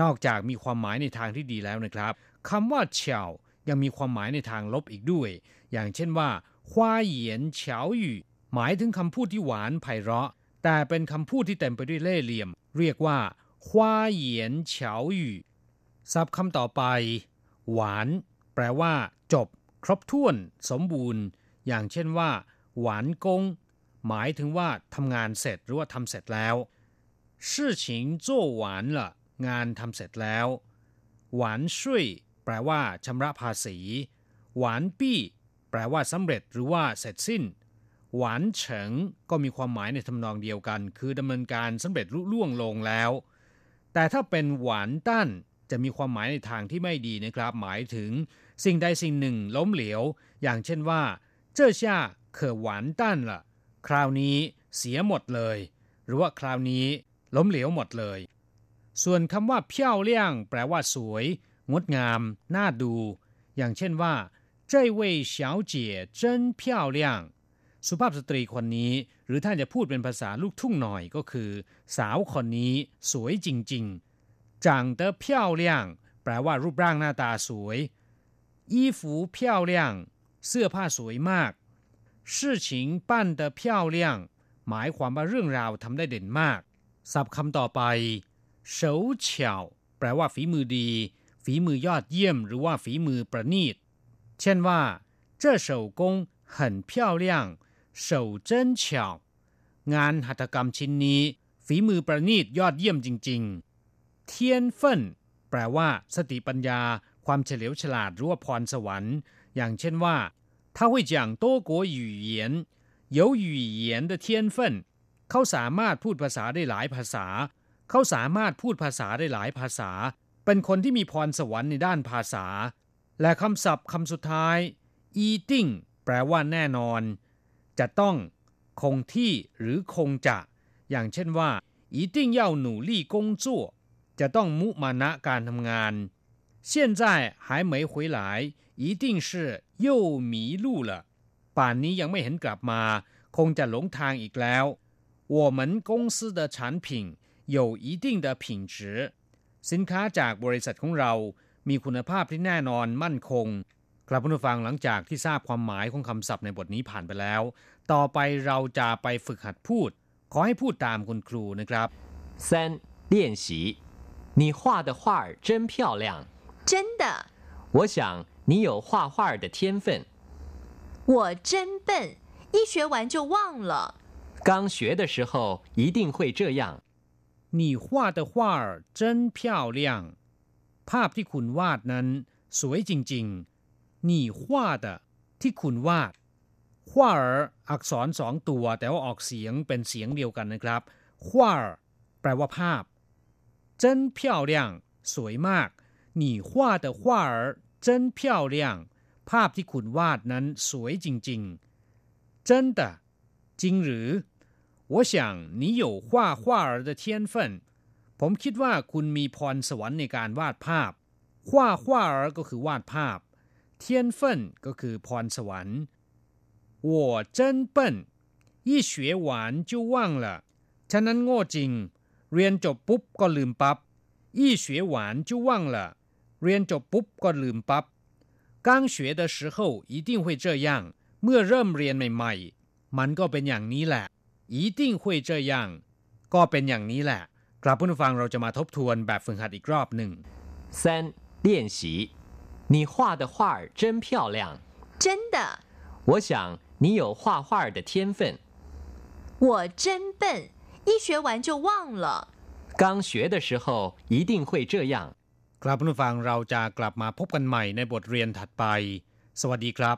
Speaker 8: นอกจากมีความหมายในทางที่ดีแล้วนะครับคำว่าเฉายังมีความหมายในทางลบอีกด้วย อย่างเช่นว่าควาเหยียนเฉาหยู่หมายถึงคำพูดที่หวานไพเราะ แต่เป็นคำพูดที่เต็มไปด้วยเล่ห์เหลี่ยม เรียกว่าควาเหยียนเฉาหยู่ศัพท์คำต่อไป หวาน แปลว่า จบ ครบถ้วน สมบูรณ์ อย่างเช่นว่า หวานกง หมายถึงว่าทำงานเสร็จหรือว่าทำเสร็จแล้ว 事情做完了งานทำเสร็จแล้ว หวานช่วยแปลว่าชำระภาษี หวานปี้แปลว่าสำเร็จหรือว่าเสร็จสิ้น หวานเฉิงก็มีความหมายในทำนองเดียวกัน คือดำเนินการสำเร็จลุล่วงลงแล้ว แต่ถ้าเป็นหวานตั้นจะมีความหมายในทางที่ไม่ดีนะครับ หมายถึงสิ่งใดสิ่งหนึ่งล้มเหลว อย่างเช่นว่าเจ้าชาเขอหวานตั้นละคราวนี้เสียหมดเลย หรือว่าคราวนี้ ล้มเหลวหมดเลย ส่วนคำว่าเพี้ยวเลี่ยงแปลว่าสวย งดงาม น่าดู อย่างเช่นว่า这位小姐真漂亮สุภาพสตรีคนนี้ หรือถ้าจะพูดเป็นภาษาลูกทุ่งหน่อยก็คือ สาวคนนี้สวยจริงๆ长得漂亮แปลว่ารูปร่างหน้าตาสวย衣服漂亮เสื้อผ้าสวยมาก事情办得漂亮หมายความว่าเรื่องราวทำได้เด่นมาก ศัพท์คำต่อไปเฉาเฉาแปลว่าฝีมือดี ฝีมือยอดเยี่ยม หรือว่าฝีมือประณีต เช่นว่า这手工很漂亮手真巧งานหัตถกรรมชิ้นนี้ ฝีมือประณีตยอดเยี่ยมจริงๆเทียนเฟินแปลว่า สติปัญญา ความเฉลียวฉลาดหรือว่าพรสวรรค์ อย่างเช่นว่า他会讲多国语言有语言的天分 เขาสามารถพูดภาษาได้หลายภาษา เขาสามารถพูดภาษาได้หลายภาษา เป็นคนที่มีพรสวรรค์ในด้านภาษา และคำศัพท์คำสุดท้าย อีติ้งแปลว่าแน่นอน จะต้อง คงที่หรือคงจะ อย่างเช่นว่า一定要努力工作จะต้องมุมานะการทำงาน现在还没回来一定是又迷路了ป่านนี้ยังไม่เห็นกลับมา คงจะหลงทางอีกแล้ว 我们公司的产品有一定的品质สินค้าจากบริษัทของเรา มีคุณภาพที่แน่นอนมั่นคงกลับผู้ฟังหลังจากที่ทราบความหมายของคำศัพท์ในบทนี้ผ่านไปแล้ว ต่อไปเราจะไปฝึกหัดพูด ขอให้พูดตามคุณครูนะครับ
Speaker 9: 三练习你画的画儿真漂亮
Speaker 10: 真的
Speaker 9: 我想你有画画的天分
Speaker 10: 我真笨一学完就忘了
Speaker 9: 刚学的时候一定会这样。
Speaker 8: 你画的画儿真漂亮。ภาพที่คุณวาดนั้น สวยจริงๆ你画的ที่คุณวาด画儿อักษรสองตัว แต่ว่าออกเสียงเป็นเสียงเดียวกันนะครับ画儿แปลว่าภาพ真漂亮สวยมาก你画的画儿真漂亮ภาพที่คุณวาดนั้น สวยจริงๆ真的 จริงหรือ我想你有画画儿的天分ผมคิดว่าคุณมีพรสวรรค์ในการวาดภาพ画画儿ก็คือวาดภาพ天分ก็คือพรสวรรค์我真笨一学完就忘了ฉะนั้นโง่จริง เรียนจบปุ๊บก็ลืมปับ๊บ一学完就忘了เรียนจบปุ๊บก็ลืมปับ๊บ刚学的时候一定会这样เมื่อเริ่มเรียนใหม่ๆ มันก็เป็นอย่างนี้แหละ一定会这样ก็เป็นอย่างนี้แหละกลับผู้ฟังเราจะมาทบทวนแบบฝึกหัดอีกรอบหนึ่ง
Speaker 9: 三练习你画的画儿真漂亮
Speaker 10: 真的
Speaker 9: 我想你有画画的天分
Speaker 10: 我真笨一学完就忘了
Speaker 9: 刚学的时候一定会这样
Speaker 8: กลับผู้ฟังเราจะกลับมาพบกันใหม่ในบทเรียนถัดไป สวัสดีครับ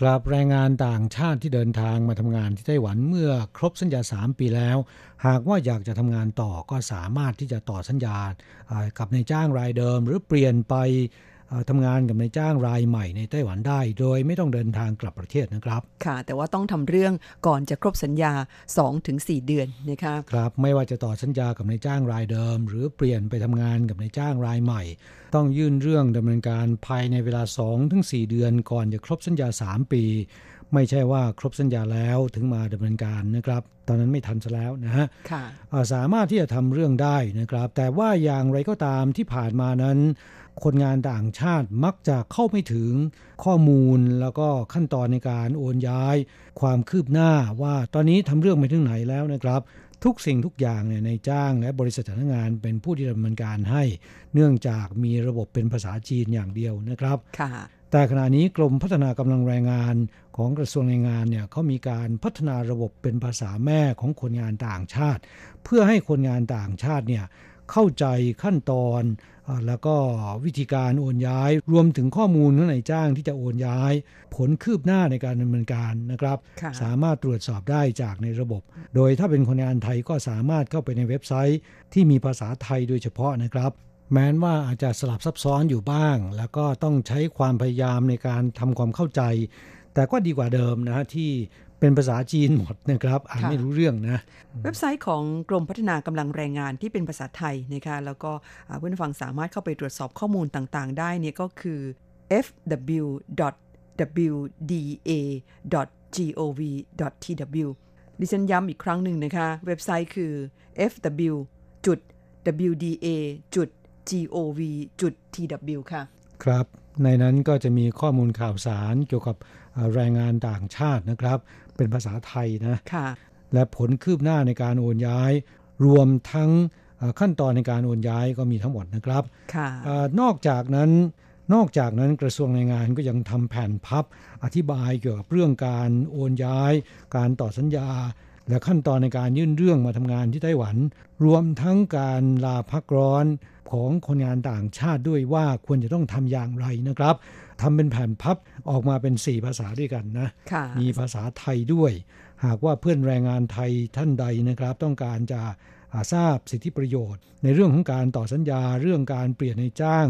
Speaker 3: กราบแรงงานต่างชาติที่เดินทางมาทำงานที่ไต้หวันเมื่อครบสัญญา 3 ปีแล้ว หากว่าอยากจะทำงานต่อก็สามารถที่จะต่อสัญญากับในจ้างรายเดิม หรือเปลี่ยนไป ทำงานกับนายจ้างรายใหม่ในไต้หวันได้ โดยไม่ต้องเดินทางกลับประเทศนะครับ
Speaker 4: ค่ะ แต่ว่าต้องทำเรื่องก่อนจะครบสัญญา 2-4 เดือนนะคะ
Speaker 3: ครับไม่ว่าจะต่อสัญญากับนายจ้างรายเดิม หรือเปลี่ยนไปทำงานกับนายจ้างรายใหม่ ต้องยื่นเรื่องดำเนินการภายในเวลา 2-4 เดือน ก่อนจะครบสัญญา 3 ปี ไม่ใช่ว่าครบสัญญาแล้วถึงมาดำเนินการนะครับตอนนั้นไม่ทันซะแล้วนะฮะสามารถที่จะทำเรื่องได้นะครับ แต่ว่าอย่างไรก็ตามที่ผ่านมานั้น คนงานต่างชาติมักจะเข้าไม่ถึงข้อมูลแล้วก็ขั้นตอนในการโอนย้าย ความคืบหน้าว่าตอนนี้ทำเรื่องไปถึงไหนแล้วนะครับทุกสิ่งทุกอย่างเนี่ยในจ้างและบริษัทจ้างงานเป็นผู้ที่ดำเนินการให้ เนื่องจากมีระบบเป็นภาษาจีนอย่างเดียวนะครับ
Speaker 4: ค่ะ
Speaker 3: แต่ขณะนี้กรมพัฒนากำลังแรงงานของกระทรวงแรงงานเนี่ยเขามีการพัฒนาระบบเป็นภาษาแม่ของคนงานต่างชาติ เพื่อให้คนงานต่างชาติเนี่ยเข้าใจขั้นตอน แล้วก็วิธีการโอนย้าย รวมถึงข้อมูลของนายจ้างที่จะโอนย้าย ผลคืบหน้าในการดำเนินการนะครับ สามารถตรวจสอบได้จากในระบบ โดยถ้าเป็นคนงานไทยก็สามารถเข้าไปในเว็บไซต์ ที่มีภาษาไทยโดยเฉพาะนะครับแม้นว่าอาจจะสลับซับซ้อนอยู่บ้าง แล้วก็ต้องใช้ความพยายามในการทำความเข้าใจ แต่ก็ดีกว่าเดิมนะที่ เป็นภาษาจีนหมดนะครับอ่านไม่รู้เรื่องนะ
Speaker 4: เว็บไซต์ของกรมพัฒนากำลังแรงงานที่เป็นภาษาไทยนะคะแล้วก็เพื่อนฟังสามารถเข้าไปตรวจสอบข้อมูลต่างๆ ได้เนี่ยก็คือ fw.wda.gov.tw ดิฉันย้ำอีกครั้งหนึ่งนะคะ เว็บไซต์คือ fw.wda.gov.tw ค่ะ
Speaker 3: ครับ ในนั้นก็จะมีข้อมูลข่าวสารเกี่ยวกับแรงงานต่างชาตินะครับ เป็นภาษาไทยนะและผลคืบหน้าในการโอนย้าย รวมทั้งขั้นตอนในการโอนย้ายก็มีทั้งหมดนะครับนอกจากนั้นนอกจากนั้นกระทรวงแรงงานก็ยังทำแผ่นพับอธิบายเกี่ยวกับเรื่องการโอนย้าย การต่อสัญญา และขั้นตอนในการยื่นเรื่องมาทำงานที่ไต้หวัน รวมทั้งการลาพักร้อนของคนงานต่างชาติด้วยว่าควรจะต้องทำอย่างไรนะครับ ทำเป็นแผ่นพับออกมาเป็น 4 ภาษาด้วยกันนะมีภาษาไทยด้วย หากว่าเพื่อนแรงงานไทยท่านใดนะครับ ต้องการจะทราบสิทธิประโยชน์ ในเรื่องของการต่อสัญญาเรื่องการเปลี่ยนในจ้าง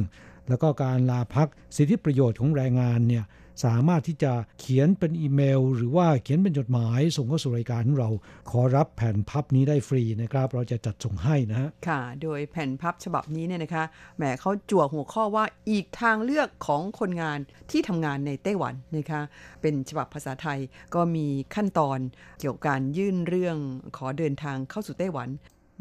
Speaker 3: แล้วก็การลาพักสิทธิประโยชน์ของแรงงานเนี่ย สามารถที่จะเขียนเป็นอีเมล หรือว่าเขียนเป็นจดหมาย ส่งเข้าสู่รายการของเราขอรับแผ่นพับนี้ได้ฟรีนะครับ เราจะจัดส่งให้นะ
Speaker 4: ค่ะ โดยแผ่นพับฉบับนี้เนี่ยนะคะแหมเขาจั่วหัวข้อว่าอีกทางเลือกของคนงานที่ทำงานในไต้หวันนะคะเป็นฉบับภาษาไทยก็มีขั้นตอนเกี่ยวกับการยื่นเรื่องขอเดินทางเข้าสู่ไต้หวัน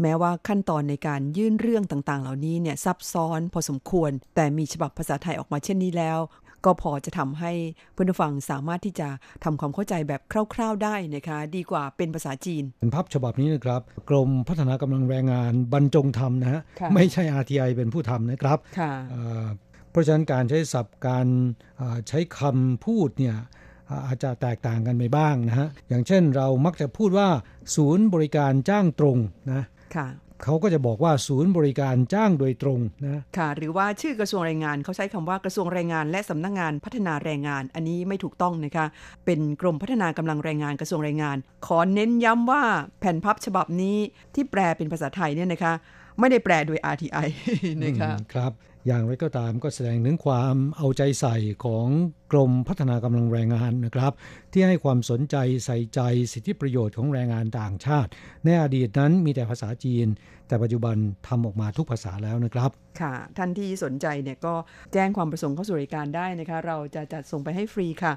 Speaker 4: แม้ว่าขั้นตอนในการยื่นเรื่องต่างๆ เหล่านี้เนี่ยซับซ้อนพอสมควร แต่มีฉบับภาษาไทยออกมาเช่นนี้แล้ว ก็พอจะทำให้เพื่อนฟังสามารถที่จะทำความเข้าใจแบบคร่าว ๆได้นะคะ ดีกว่าเป็นภาษาจีน
Speaker 3: เป็นภาพฉบับนี้นะครับ กรมพัฒนากำลังแรงงานบรรจงทำนะฮะไม่ใช่ RTI เป็นผู้ทำนะครับเพราะฉะนั้นการใช้ศัพท์การใช้คำพูดเนี่ยอาจจะแตกต่างกันไปบ้างนะฮะ อย่างเช่นเรามักจะพูดว่า ศูนย์บริการจ้างตรงนะ เขาก็จะบอกว่าศูนย์บริการจ้างโดยตรงนะ
Speaker 4: ค่ะหรือว่าชื่อกระทรวงแรงงานเขาใช้คำว่ากระทรวงแรงงาน และสำนักงงานพัฒนาแรงงาน อันนี้ไม่ถูกต้องนะคะเป็นกรมพัฒนากำลังแรงงานกระทรวงแรงงาน ขอเน้นย้ำว่าแผ่นพับฉบับนี้ที่แปลเป็นภาษาไทยเนี่ยนะคะ ไม่ได้แปลโดย RTI นะคะ
Speaker 3: ครับ อย่างไรก็ตามก็แสดงถึงความเอาใจใส่ของกรมพัฒนากำลังแรงงานนะครับ ที่ให้ความสนใจใส่ใจสิทธิประโยชน์ของแรงงานต่างชาติ ในอดีตนั้นมีแต่ภาษาจีน แต่ปัจจุบันทำออกมาทุกภาษาแล้วนะครับ
Speaker 4: ค่ะ ท่านที่สนใจเนี่ยก็แจ้งความประสงค์เข้าสู่รายการได้นะคะ เราจะจัดส่งไปให้ฟรีค่ะ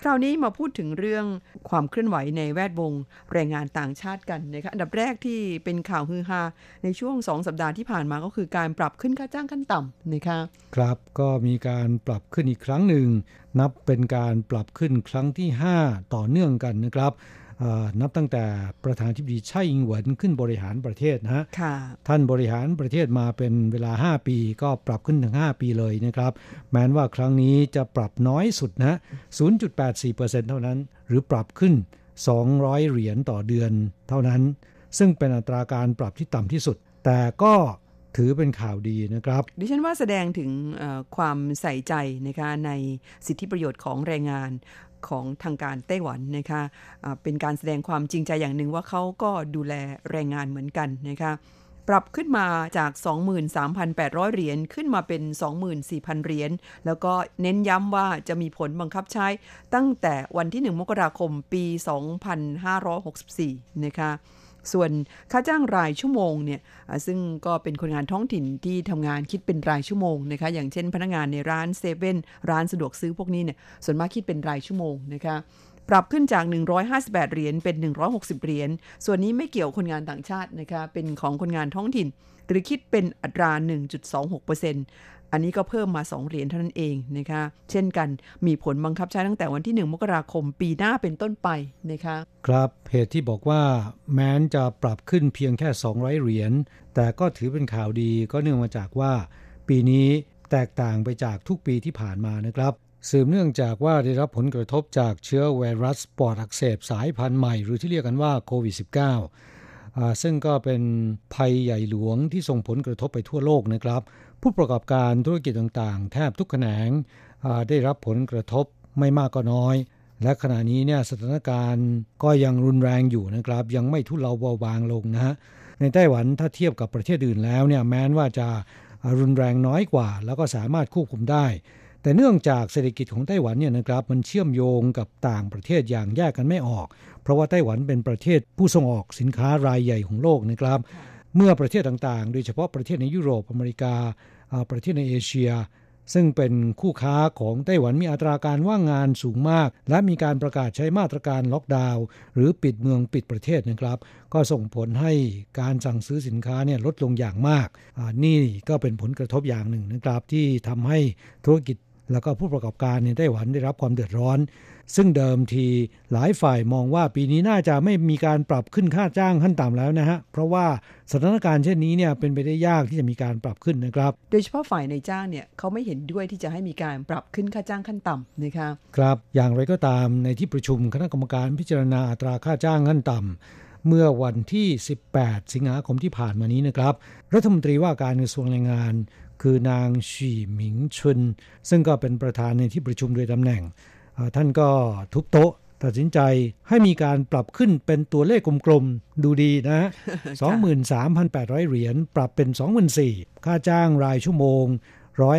Speaker 4: คราวนี้มาพูดถึงเรื่องความเคลื่อนไหวในแวดวงแรงงานต่างชาติกันนะคะอันดับแรกที่เป็นข่าวฮือฮาในช่วงสองสัปดาห์ที่ผ่านมาก็คือการปรับขึ้นค่าจ้างขั้นต่ำนะคะ
Speaker 3: ครับก็มีการปรับขึ้นอีกครั้งหนึ่ง นับเป็นการปรับขึ้นครั้งที่ 5 ต่อเนื่องกันนะครับ นับตั้งแต่ประธานธิบดีไช่อิงเหวินขึ้นบริหารประเทศนะ
Speaker 4: ค่ะ
Speaker 3: ท่านบริหารประเทศมาเป็นเวลา 5 ปี ก็ปรับขึ้นถึง 5 ปีเลยนะครับ แม้ว่าครั้งนี้จะปรับน้อยสุดนะ 0.84%เท่านั้น หรือปรับขึ้น 200 เหรียญต่อเดือนเท่านั้น ซึ่งเป็นอัตราการปรับที่ต่ำที่สุด แต่ก็ถือเป็นข่าวดีนะครับ
Speaker 4: ดิฉันว่าแสดงถึงความใส่ใจนะคะในสิทธิประโยชน์ของแรงงาน ของทางการไต้หวันนะคะะเป็นการแสดงความจริงใจอย่างหนึ่งว่าเขาก็ดูแลแรงงานเหมือนกันนะคะปรับขึ้นมาจาก 23,800 เหรียญขึ้นมาเป็น 24,000 เหรียญแล้วก็เน้นย้ำว่าจะมีผลบังคับใช้ตั้งแต่วันที่ 1 มกราคมปี 2564 นะคะ ส่วนค่าจ้างรายชั่วโมงเนี่ยซึ่งก็เป็นคนงานท้องถิ่นที่ทำงานคิดเป็นรายชั่วโมงนะคะอย่างเช่น พนักงานในร้านเซเว่นร้านสะดวกซื้อพวกนี้เนี่ยส่วนมากคิดเป็นรายชั่วโมงนะคะปรับขึ้นจาก 158 เหรียญเป็น 160 เหรียญ ส่วนนี้ไม่เกี่ยวคนงานต่างชาตินะคะ เป็นของคนงานท้องถิ่น หรือคิดเป็นอัตรา 1.26%อันนี้ก็เพิ่มมา 2 เหรียญเท่านั้นเองนะคะเช่นกันมีผลบังคับใช้ตั้งแต่วันที่ 1 มกราคมปีหน้าเป็นต้นไปนะคะ
Speaker 3: ครับเหตุที่บอกว่าแม้นจะปรับขึ้นเพียงแค่ 200 เหรียญแต่ก็ถือเป็นข่าวดีก็เนื่องมาจากว่า ปีนี้แตกต่างไปจากทุกปีที่ผ่านมานะครับสืบเนื่องจากว่าได้รับผลกระทบจากเชื้อไวรัสปอดอักเสบสายพันธุ์ใหม่ หรือที่เรียกกันว่าโควิด -19 ซึ่งก็เป็นภัยใหญ่หลวงที่ส่งผลกระทบไปทั่วโลกนะครับ ผู้ประกอบการธุรกิจต่างๆ แทบทุกแขนงได้รับผลกระทบไม่มากก็น้อย และขณะนี้เนี่ยสถานการณ์ก็ยังรุนแรงอยู่นะครับ ยังไม่ทุเลาเบาบางลงนะฮะในไต้หวันถ้าเทียบกับประเทศอื่นแล้วเนี่ยแม้นว่าจะรุนแรงน้อยกว่า แล้วก็สามารถควบคุมได้ แต่เนื่องจากเศรษฐกิจของไต้หวันเนี่ยนะครับมันเชื่อมโยงกับต่างประเทศอย่างแยกกันไม่ออก เพราะว่าไต้หวันเป็นประเทศผู้ส่งออกสินค้ารายใหญ่ของโลกนะครับ เมื่อประเทศต่างๆ โดยเฉพาะประเทศในยุโรปอเมริกา ประเทศในเอเชีย ซึ่งเป็นคู่ค้าของไต้หวันมีอัตราการว่างงานสูงมาก และมีการประกาศใช้มาตรการล็อกดาวน์หรือปิดเมืองปิดประเทศนะครับ ก็ส่งผลให้การสั่งซื้อสินค้าเนี่ยลดลงอย่างมาก นี่ก็เป็นผลกระทบอย่างหนึ่งนะครับ ที่ทำให้ธุรกิจ แล้วก็ผู้ประกอบการในไต้หวันได้รับความเดือดร้อน ซึ่งเดิมทีหลายฝ่ายมองว่าปีนี้น่าจะไม่มีการปรับขึ้นค่าจ้างขั้นต่ำแล้วนะฮะ เพราะว่าสถานการณ์เช่นนี้เนี่ยเป็นไปได้ยากที่จะมีการปรับขึ้นนะครับ
Speaker 4: โดยเฉพาะฝ่ายในจ้างเนี่ยเขาไม่เห็นด้วยที่จะให้มีการปรับขึ้นค่าจ้างขั้นต่ำนะคะ
Speaker 3: ครับ อย่างไรก็ตามในที่ประชุมคณะกรรมการพิจารณาอัตราค่าจ้างขั้นต่ำเมื่อวันที่ 18 สิงหาคมที่ผ่านมานี้นะครับ รัฐมนตรีว่าการกระทรวงแรงงาน คือนางฉีหมิงชุน ซึ่งก็เป็นประธานในที่ประชุมโดยตำแหน่ง ท่านก็ทุบโต๊ะตัดสินใจให้มีการปรับขึ้นเป็นตัวเลขกลมๆ ดูดีนะ 23,800 เหรียญปรับเป็น 24,000 ค่าจ้างรายชั่วโมง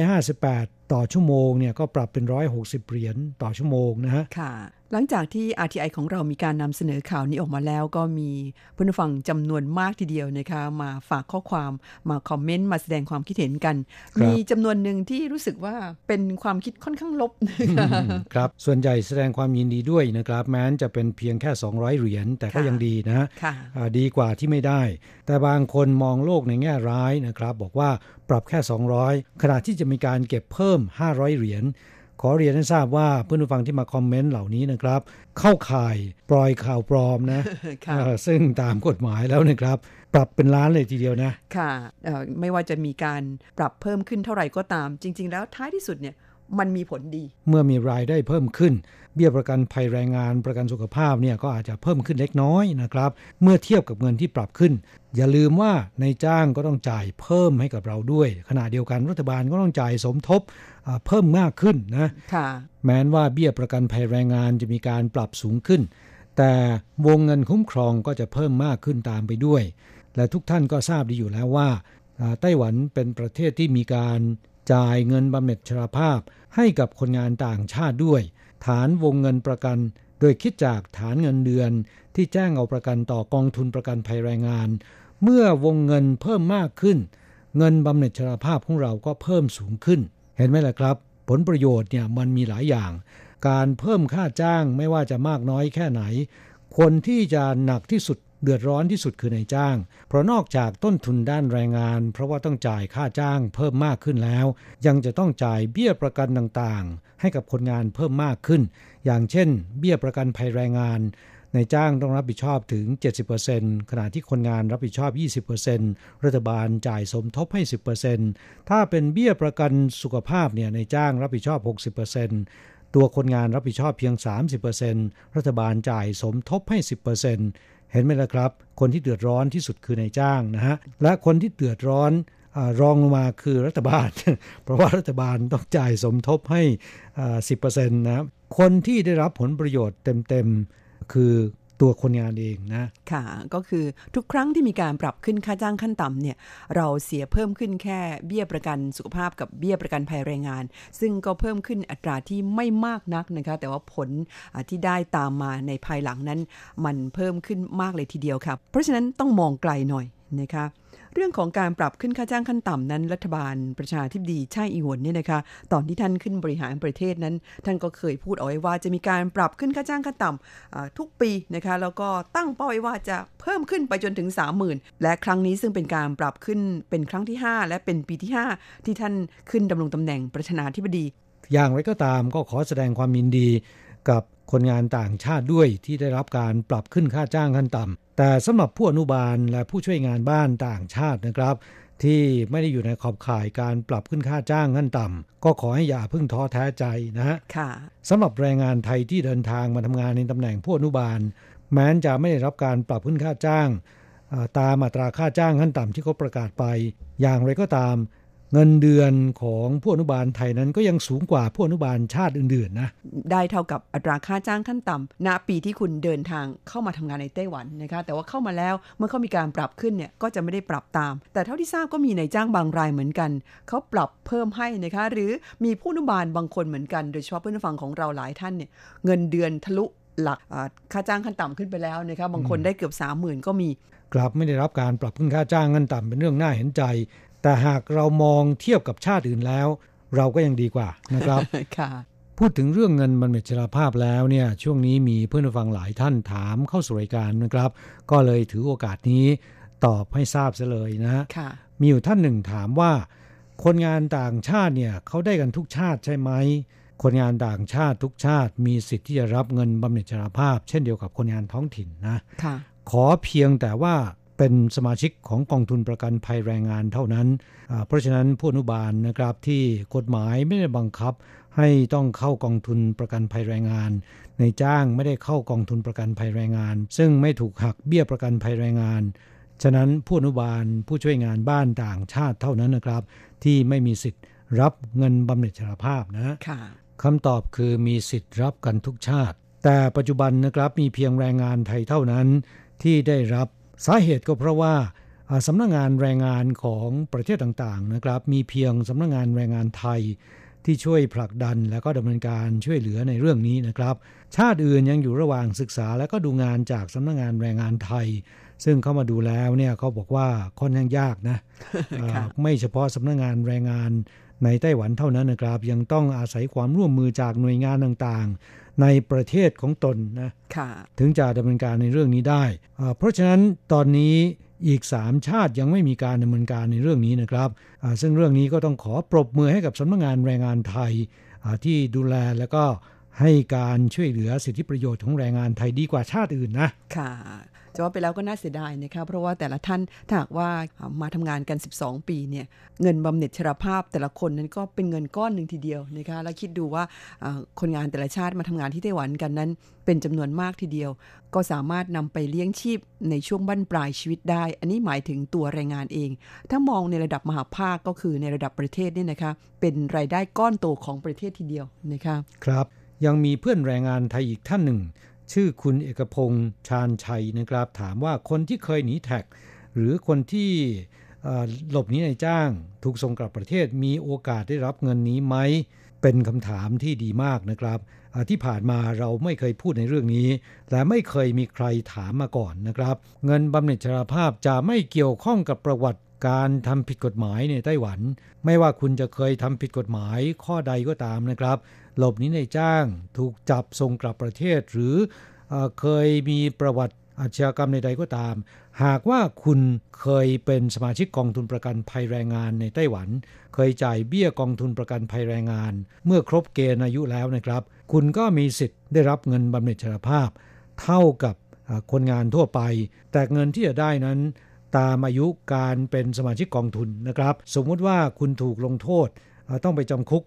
Speaker 3: 158 ต่อชั่วโมงเนี่ยก็ปรับเป็น 160 เหรียญต่อชั่วโมงนะฮะ
Speaker 4: ค่ะ หลังจากที่ RTI ของเรามีการนำเสนอข่าวนี้ออกมาแล้ว ก็มีผู้ฟังจำนวนมากทีเดียวนะคะมาฝากข้อความมาคอมเมนต์มาแสดงความคิดเห็นกัน มีจำนวนหนึ่งที่รู้สึกว่าเป็นความคิดค่อนข้างลบนะคะ
Speaker 3: ครับส่วนใหญ่แสดงความยินดีด้วยนะครับ แม้นจะเป็นเพียงแค่ 200 เหรียญแต่ก็ยังดีนะดีกว่าที่ไม่ได้ แต่บางคนมองโลกในแง่ร้ายนะครับ บอกว่าปรับแค่ 200 ขณะที่จะมีการเก็บเพิ่ม 500 เหรียญ ขอเรียนให้ทราบว่าเพื่อนผู้ฟังที่มาคอมเมนต์เหล่านี้นะครับ เข้าข่ายปล่อยข่าวปลอมนะซึ่งตามกฎหมายแล้วนะครับ ปรับเป็นล้านเลยทีเดียวนะ
Speaker 4: ค่ะไม่ว่าจะมีการปรับเพิ่มขึ้นเท่าไหร่ก็ตาม จริง ๆ แล้วท้ายที่สุดเนี่ย มันมีผลดี
Speaker 3: เมื่อมีรายได้เพิ่มขึ้น เบี้ยประกันภัยแรงงานประกันสุขภาพเนี่ยก็อาจจะเพิ่มขึ้นเล็กน้อยนะครับ เมื่อเทียบกับเงินที่ปรับขึ้น อย่าลืมว่าในจ้างก็ต้องจ่ายเพิ่มให้กับเราด้วย ขณะเดียวกันรัฐบาลก็ต้องจ่ายสมทบเพิ่มมากขึ้นนะแม้นว่าเบี้ยประกันภัยแรงงานจะมีการปรับสูงขึ้น แต่วงเงินคุ้มครองก็จะเพิ่มมากขึ้นตามไปด้วย และทุกท่านก็ทราบดีอยู่แล้วว่าไต้หวันเป็นประเทศที่มีการ จ่ายเงินบำเหน็จชราภาพให้กับคนงานต่างชาติด้วย ฐานวงเงินประกัน โดยคิดจากฐานเงินเดือน ที่แจ้งเอาประกันต่อกองทุนประกันภัยแรงงาน เมื่อวงเงินเพิ่มมากขึ้น เงินบำเหน็จชราภาพของเราก็เพิ่มสูงขึ้น เห็นไหมล่ะครับ ผลประโยชน์เนี่ยมันมีหลายอย่าง การเพิ่มค่าจ้างไม่ว่าจะมากน้อยแค่ไหน คนที่จะหนักที่สุด เดือดร้อนที่สุดคือนายจ้าง เพราะนอกจากต้นทุนด้านแรงงาน เพราะว่าต้องจ่ายค่าจ้างเพิ่มมากขึ้นแล้ว ยังจะต้องจ่ายเบี้ยประกันต่างๆ ให้กับคนงานเพิ่มมากขึ้น อย่างเช่น เบี้ยประกันภัยแรงงานในในจ้างต้องรับผิดชอบถึง 70%ขณะที่คนงานรับผิดชอบ 20%รัฐบาลจ่ายสมทบให้ 10%ถ้าเป็นเบี้ยประกันสุขภาพเนี่ยในจ้างรับผิดชอบ 60%ตัวคนงานรับผิดชอบเพียง 30%รัฐบาลจ่ายสมทบให้ 10% เห็นไหมล่ะครับ คนที่เดือดร้อนที่สุดคือนายจ้างนะฮะและคนที่เดือดร้อนอรองลงมาคือรัฐบาล เพราะว่ารัฐบาลต้องจ่ายสมทบให้ 10%นะคนที่ได้รับผลประโยชน์เต็มๆ คือ ตัวคนงานเองนะ
Speaker 4: ค่ะ ก็คือทุกครั้งที่มีการปรับขึ้นค่าจ้างขั้นต่ำเนี่ย เราเสียเพิ่มขึ้นแค่เบี้ยประกันสุขภาพกับเบี้ยประกันภัยแรงงาน ซึ่งก็เพิ่มขึ้นอัตราที่ไม่มากนักนะคะ แต่ว่าผลที่ได้ตามมาในภายหลังนั้น มันเพิ่มขึ้นมากเลยทีเดียวครับเพราะฉะนั้นต้องมองไกลหน่อยนะคะ เรื่องของการปรับขึ้นค่าจ้างขั้นต่ำนั้น รัฐบาลประชาธิปดีชาอิหวนเนี่ยนะคะตอนที่ท่านขึ้นบริหารประเทศนั้น ท่านก็เคยพูดเอาไว้ว่าจะมีการปรับขึ้นค่าจ้างขั้นต่ำทุกปีนะคะแล้วก็ตั้งเป้าไว้ว่าจะเพิ่มขึ้นไปจนถึง 30,000 และครั้งนี้ซึ่งเป็นการปรับขึ้นเป็นครั้งที่ 5 และเป็นปีที่ 5 ที่ท่านขึ้นดำรงตำแหน่งประธานาธิบดี
Speaker 3: อย่างไรก็ตามก็ขอแสดงความยินดีกับ คนงานต่างชาติด้วยที่ได้รับการปรับขึ้นค่าจ้างขั้นต่ำแต่สำหรับผู้อนุบาลและผู้ช่วยงานบ้านต่างชาตินะครับ ที่ไม่ได้อยู่ในขอบข่ายการปรับขึ้นค่าจ้างขั้นต่ำก็ขอให้อย่าพึ่งท้อแท้ใจนะฮะสำหรับแรงงานไทยที่เดินทางมาทำงานในตำแหน่งผู้อนุบาล แม้จะไม่ได้รับการปรับขึ้นค่าจ้างตามอัตราค่าจ้างขั้นต่ำที่เขาประกาศไป อย่างไรก็ตาม เงินเดือนของผู้อนุบาลไทยนั้นก็ยังสูงกว่าผู้อนุบาลชาติอื่นๆนะ
Speaker 4: ได้เท่ากับอัตราค่าจ้างขั้นต่ำณปีที่คุณเดินทางเข้ามาทำงานในไต้หวันนะคะแต่ว่าเข้ามาแล้วเมื่อเขามีการปรับขึ้นเนี่ยก็จะไม่ได้ปรับตาม แต่เท่าที่ทราบก็มีในจ้างบางรายเหมือนกันเขาปรับเพิ่มให้นะคะหรือมีผู้อนุบาลบางคนเหมือนกัน โดยเฉพาะเพื่อนฟังของเราหลายท่านเนี่ยเงินเดือนทะลุหลักค่าจ้างขั้นต่ำขึ้นไปแล้วนะคะบางคนได้เกือบสามหมื่นก็มี
Speaker 3: กลับไม่ได้รับการปรับขึ้นค่าจ้างขั้นต่ำเป็นเรื่องน่าเห็นใจ แต่หากเรามองเทียบกับชาติอื่นแล้ว เราก็ยังดีกว่านะครับพูดถึงเรื่องเงินบำเหน็จชราภาพแล้วเนี่ยช่วงนี้มีเพื่อนฟังหลายท่านถามเข้าสู่รายการนะครับ ก็เลยถือโอกาสนี้ตอบให้ทราบซะเลยนะมีอยู่ท่านหนึ่งถามว่า คนงานต่างชาติเนี่ยเขาได้กันทุกชาติใช่ไหมคนงานต่างชาติทุกชาติ มีสิทธิ์ที่จะรับเงินบำเหน็จชราภาพ เช่นเดียวกับคนงานท้องถิ่นนะขอเพียงแต่ว่า เป็นสมาชิกของกองทุนประกันภัยแรงงานเท่านั้น เพราะฉะนั้นผู้อนุบาลนะครับที่กฎหมายไม่ได้บังคับ ให้ต้องเข้ากองทุนประกันภัยแรงงาน ในจ้างไม่ได้เข้ากองทุนประกันภัยแรงงาน ซึ่งไม่ถูกหักเบี้ยประกันภัยแรงงานฉะนั้นผู้อนุบาลผู้ช่วยงานบ้านต่างชาติเท่านั้นนะครับ ที่ไม่มีสิทธิ์รับเงินบำเหน็จชราภาพนะคำตอบคือมีสิทธิ์รับกันทุกชาติ แต่ปัจจุบันนะครับมีเพียงแรงงานไทยเท่านั้นที่ได้รับ สาเหตุก็เพราะว่าสำนักงงานแรงงานของประเทศต่างๆนะครับ มีเพียงสำนักงงานแรงงานไทยที่ช่วยผลักดันและก็ดำเนินการช่วยเหลือในเรื่องนี้นะครับ ชาติอื่นยังอยู่ระหว่างศึกษาและก็ดูงานจากสำนักงงานแรงงานไทย ซึ่งเข้ามาดูแล้วเนี่ยเขาบอกว่าค่อนข้างยากนะไม่เฉพาะสำนักงงานแรงงาน ในไต้หวันเท่านั้นนะครับ ยังต้องอาศัยความร่วมมือจากหน่วยงานต่างๆ ในประเทศของตนนะถึงจะดำเนินการในเรื่องนี้ได้ เพราะฉะนั้นตอนนี้อีก 3 ชาติยังไม่มีการดำเนินการในเรื่องนี้นะครับ ซึ่งเรื่องนี้ก็ต้องขอปรบมือให้กับสำนักงงานแรงงานไทยที่ดูแลแล้วก็ให้การช่วยเหลือสิทธิประโยชน์ของแรงงานไทยดีกว่าชาติอื่นนะ
Speaker 4: ค่ะ จะว่าไปแล้วก็น่าเสียดายนะคะเพราะว่าแต่ละท่านถ้าหากว่ามาทำงานกัน 12 ปีเนี่ยเงินบำเหน็จชราภาพแต่ละคนนั้นก็เป็นเงินก้อนหนึ่งทีเดียวนะคะแล้วคิดดูว่าคนงานแต่ละชาติมาทำงานที่ไต้หวันกันนั้น เป็นจำนวนมากทีเดียว ก็สามารถนำไปเลี้ยงชีพในช่วงบั้นปลายชีวิตได้ อันนี้หมายถึงตัวแรงงานเอง ถ้ามองในระดับมหาภาคก็คือในระดับประเทศนี่นะคะเป็นรายได้ก้อนโตของประเทศทีเดียวนะคะ
Speaker 3: ครับยังมีเพื่อนแรงงานไทยอีกท่านหนึ่ง ชื่อคุณเอกพงษ์ชาญชัยนะครับ ถามว่าคนที่เคยหนีแท็ก หรือคนที่หลบหนีในจ้าง ถูกส่งกลับประเทศมีโอกาสได้รับเงินนี้ไหม เป็นคำถามที่ดีมากนะครับ ที่ผ่านมาเราไม่เคยพูดในเรื่องนี้ และไม่เคยมีใครถามมาก่อนนะครับ เงินบำเหน็จชราภาพจะไม่เกี่ยวข้องกับประวัติการทำผิดกฎหมายในไต้หวัน ไม่ว่าคุณจะเคยทำผิดกฎหมายข้อใดก็ตามนะครับ หลบหนีในจ้าง ถูกจับส่งกลับประเทศ หรือเอเคยมีประวัติอาชญากรรมใดๆก็ตาม หากว่าคุณเคยเป็นสมาชิกกองทุนประกันภัยแรงงานในไต้หวัน เคยจ่ายเบี้ยกองทุนประกันภัยแรงงาน เมื่อครบเกณฑ์อายุแล้วนะครับ คุณก็มีสิทธิ์ได้รับเงินบำเหน็จชราภาพ เท่ากับคนงานทั่วไป แต่เงินที่จะได้นั้น ตามอายุการเป็นสมาชิกกองทุนนะครับ สมมุติว่าคุณถูกลงโทษต้องไปจำคุก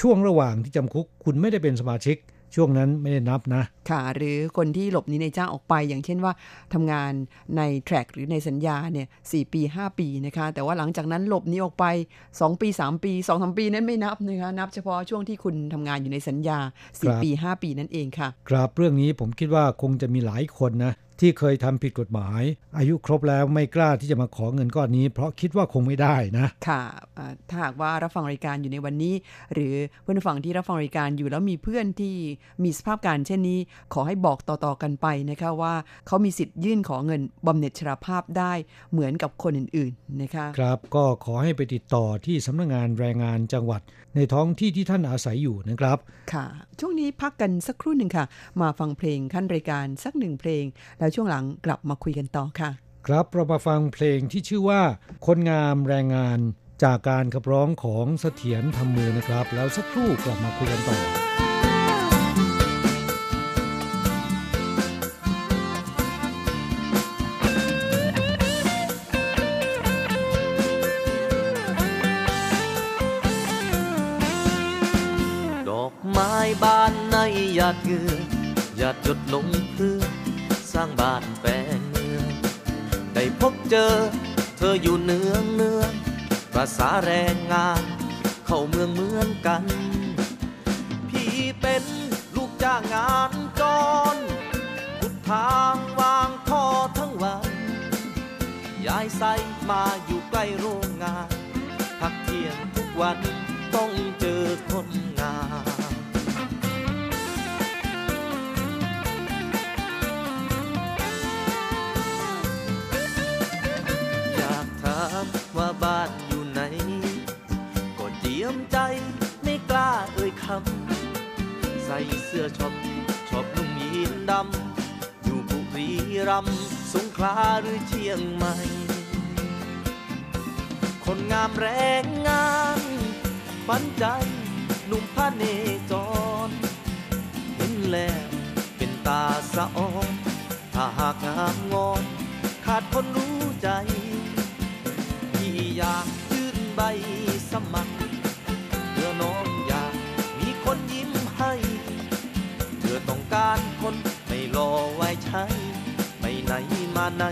Speaker 3: ช่วงระหว่างที่จำคุกคุณไม่ได้เป็นสมาชิก ช่วงนั้นไม่ได้นับนะ
Speaker 4: ค่ะ หรือคนที่หลบหนีในจ้างออกไป อย่างเช่นว่าทำงานในแทร็กหรือในสัญญาเนี่ยสปี 5 ปีนะคะ แต่ว่าหลังจากนั้นหลบหนีออกไป 2 ปี 3 ปี2อสปีนั้นไม่นับนะคะนับเฉพาะช่วงที่คุณทำงานอยู่ในสัญญา4ปี 5 ปีนั่นเองค่ะ
Speaker 3: ครับเรื่องนี้ผมคิดว่าคงจะมีหลายคนนะ ที่เคยทำผิดกฎหมาย อายุครบแล้วไม่กล้าที่จะมาขอเงินก้อนนี้ เพราะคิดว่าคงไม่ได้นะ
Speaker 4: ค่ะถ้าหากว่ารับฟังรายการอยู่ในวันนี้ หรือเพื่อนฟังที่รับฟังรายการอยู่แล้วมีเพื่อนที่มีสภาพการเช่นนี้ ขอให้บอกต่อๆกันไปนะคะว่าเขามีสิทธิ์ยื่นขอเงินบำเหน็จชราภาพได้เหมือนกับคนอื่นๆนะคะ
Speaker 3: ครับก็ขอให้ไปติดต่อที่สำนักงงานแรงงานจังหวัด ในท้องที่ที่ท่านอาศัยอยู่นะครับ
Speaker 4: ค่ะ ช่วงนี้พักกันสักครู่หนึ่งค่ะ มาฟังเพลงขั้นรายการสักหนึ่งเพลง แล้วช่วงหลังกลับมาคุยกันต่อค่ะ
Speaker 3: ครับเรามาฟังเพลงที่ชื่อว่า คนงามแรงงานจากการขับร้องของเสถียรทำมือนะครับ แล้วสักครู่กลับมาคุยกันต่อา
Speaker 11: ดเงือหยาดหยดลงพื้นสร้างบ้านแปลงเมืองได้พบเจอเธออยู่เนืองเนืองภาษาแรงงาน เข้าเมืองเหมือนกัน พี่เป็นลูกจ้างงานจรขุดทางวางท่อทั้งวัน ยายใส่มาอยู่ใกล้โรงงาน พักเที่ยงทุกวันต้องเจอคนงาน บ้านอยู่ไหน ก็เจียมใจไม่กล้าเอ่ยคำ ใส่เสื้อชอบชอบนุ่งยีนดำ อยู่บุรีรัมสงขลาหรือเชียงใหม่ คนงามแรงงานปันใจหนุ่มพระเนจร เห็นแล้วเป็นตาสะออนถ้าหากงามงอนขาดคนรู้ใจ อยากยื่นใบสมัครเพื่อน้องอยากมีคนยิ้มให้ เธอต้องการคนไม่รอไว้ใช้ ไปไหนมาไหน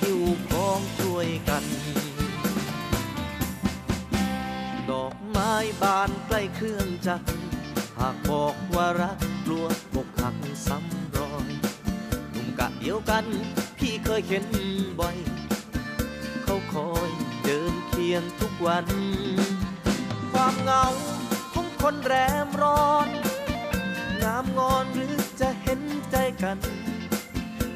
Speaker 11: หิวของช่วยกัน ดอกไม้บานใกล้เครื่องจักร หากบอกว่ารักกลัวบกหักซ้ำรอยหนุ่มกะเดียวกัน พี่เคยเห็นบ่อย เขาคอย คียนทุกวัน ความเหงาของคนแรมร้อนงามงอนหรือจะเห็นใจกัน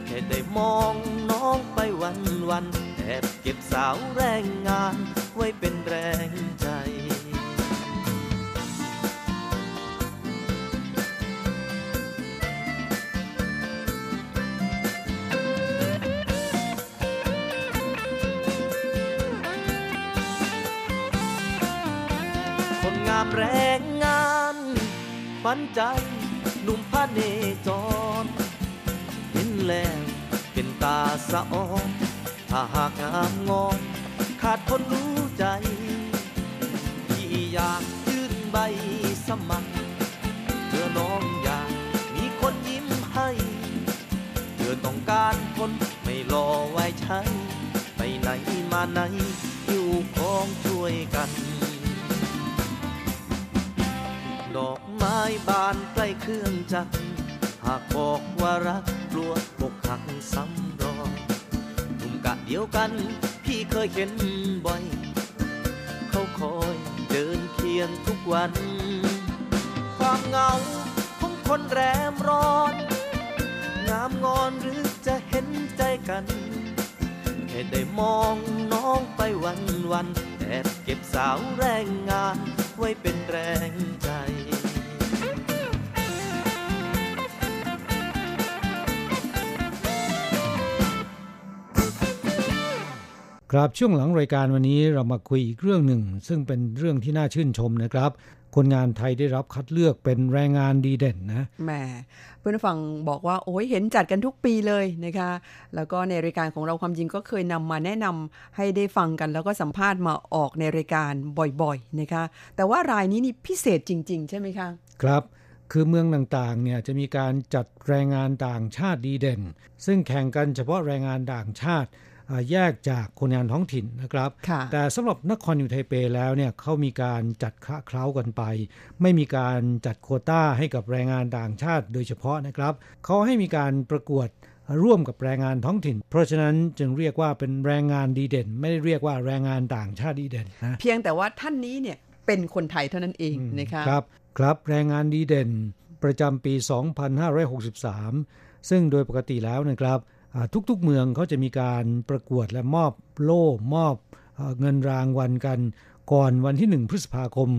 Speaker 11: แค่ได้มองน้องไปวันวันแอบเก็บสาวแรงงานไว้เป็นแรงใจามแรงงานปันใจหนุ่มพระเนจร เห็นแล้วเป็นตาสะออนถ้าหากงามงอนขาดคนรู้ใจ ที่อยากยื่นใบสมัครเธอน้องอยากมีคนยิ้มให้เธอต้องการคนไม่รอไว้ใช้ ไปไหนมาไหนอยู่ของช่วยกัน ดอกไม้บานใกล้เครื่องจักรหากบอกว่ารักกลัวบกหักซ้ำรอยหนุ่มกะเดียวกันพี่เคยเห็นบ่อย เขาคอยเดินเคียงทุกวัน ความเหงาของคนแรมร้อน งามงอนหรือจะเห็นใจกัน แค่ได้มองน้องไปวันวันแอบเก็บสาวแรงงาน ไว้เป็นแรงใจ
Speaker 3: ครับช่วงหลังรายการวันนี้เรามาคุยอีกเรื่องหนึ่ง ซึ่งเป็นเรื่องที่น่าชื่นชมนะครับ คนงานไทยได้รับคัดเลือกเป็นแรงงานดีเด่นนะ
Speaker 4: แหมเพื่อนฟังบอกว่าโอ้ยเห็นจัดกันทุกปีเลยนะคะ แล้วก็ในรายการของเราความจริงก็เคยนำมาแนะนำให้ได้ฟังกัน แล้วก็สัมภาษณ์มาออกในรายการบ่อยๆนะคะ แต่ว่ารายนี้นี่พิเศษจริง ๆ ใช่ไหมคะ
Speaker 3: ครับคือเมืองต่างๆเนี่ยจะมีการจัดแรงงานต่างชาติดีเด่น ซึ่งแข่งกันเฉพาะแรงงานต่างชาติอ่า แยกจากคนงานท้องถิ่นนะครับ
Speaker 4: ค่ะ
Speaker 3: แต่สำหรับนครอยู่ไทเปแล้วเนี่ยเขามีการจัดคละเคล้ากันไป ไม่มีการจัดโควต้าให้กับแรงงานต่างชาติโดยเฉพาะนะครับเขาให้มีการประกวดร่วมกับแรงงานท้องถิ่น เพราะฉะนั้นจึงเรียกว่าเป็นแรงงานดีเด่น ไม่ได้เรียกว่าแรงงานต่างชาติดีเด่นนะ
Speaker 4: เพียงแต่ว่าท่านนี้เนี่ยเป็นคนไทยเท่านั้นเองนะคะ
Speaker 3: ครับครับแรงงานดีเด่นประจำปี 2563 ซึ่งโดยปกติแล้วนะครับอ่า ทุกๆเมืองเขาจะมีการประกวดและมอบโล่มอบเงินรางวัลกัน ก่อนวันที่ 1 พฤษภาคม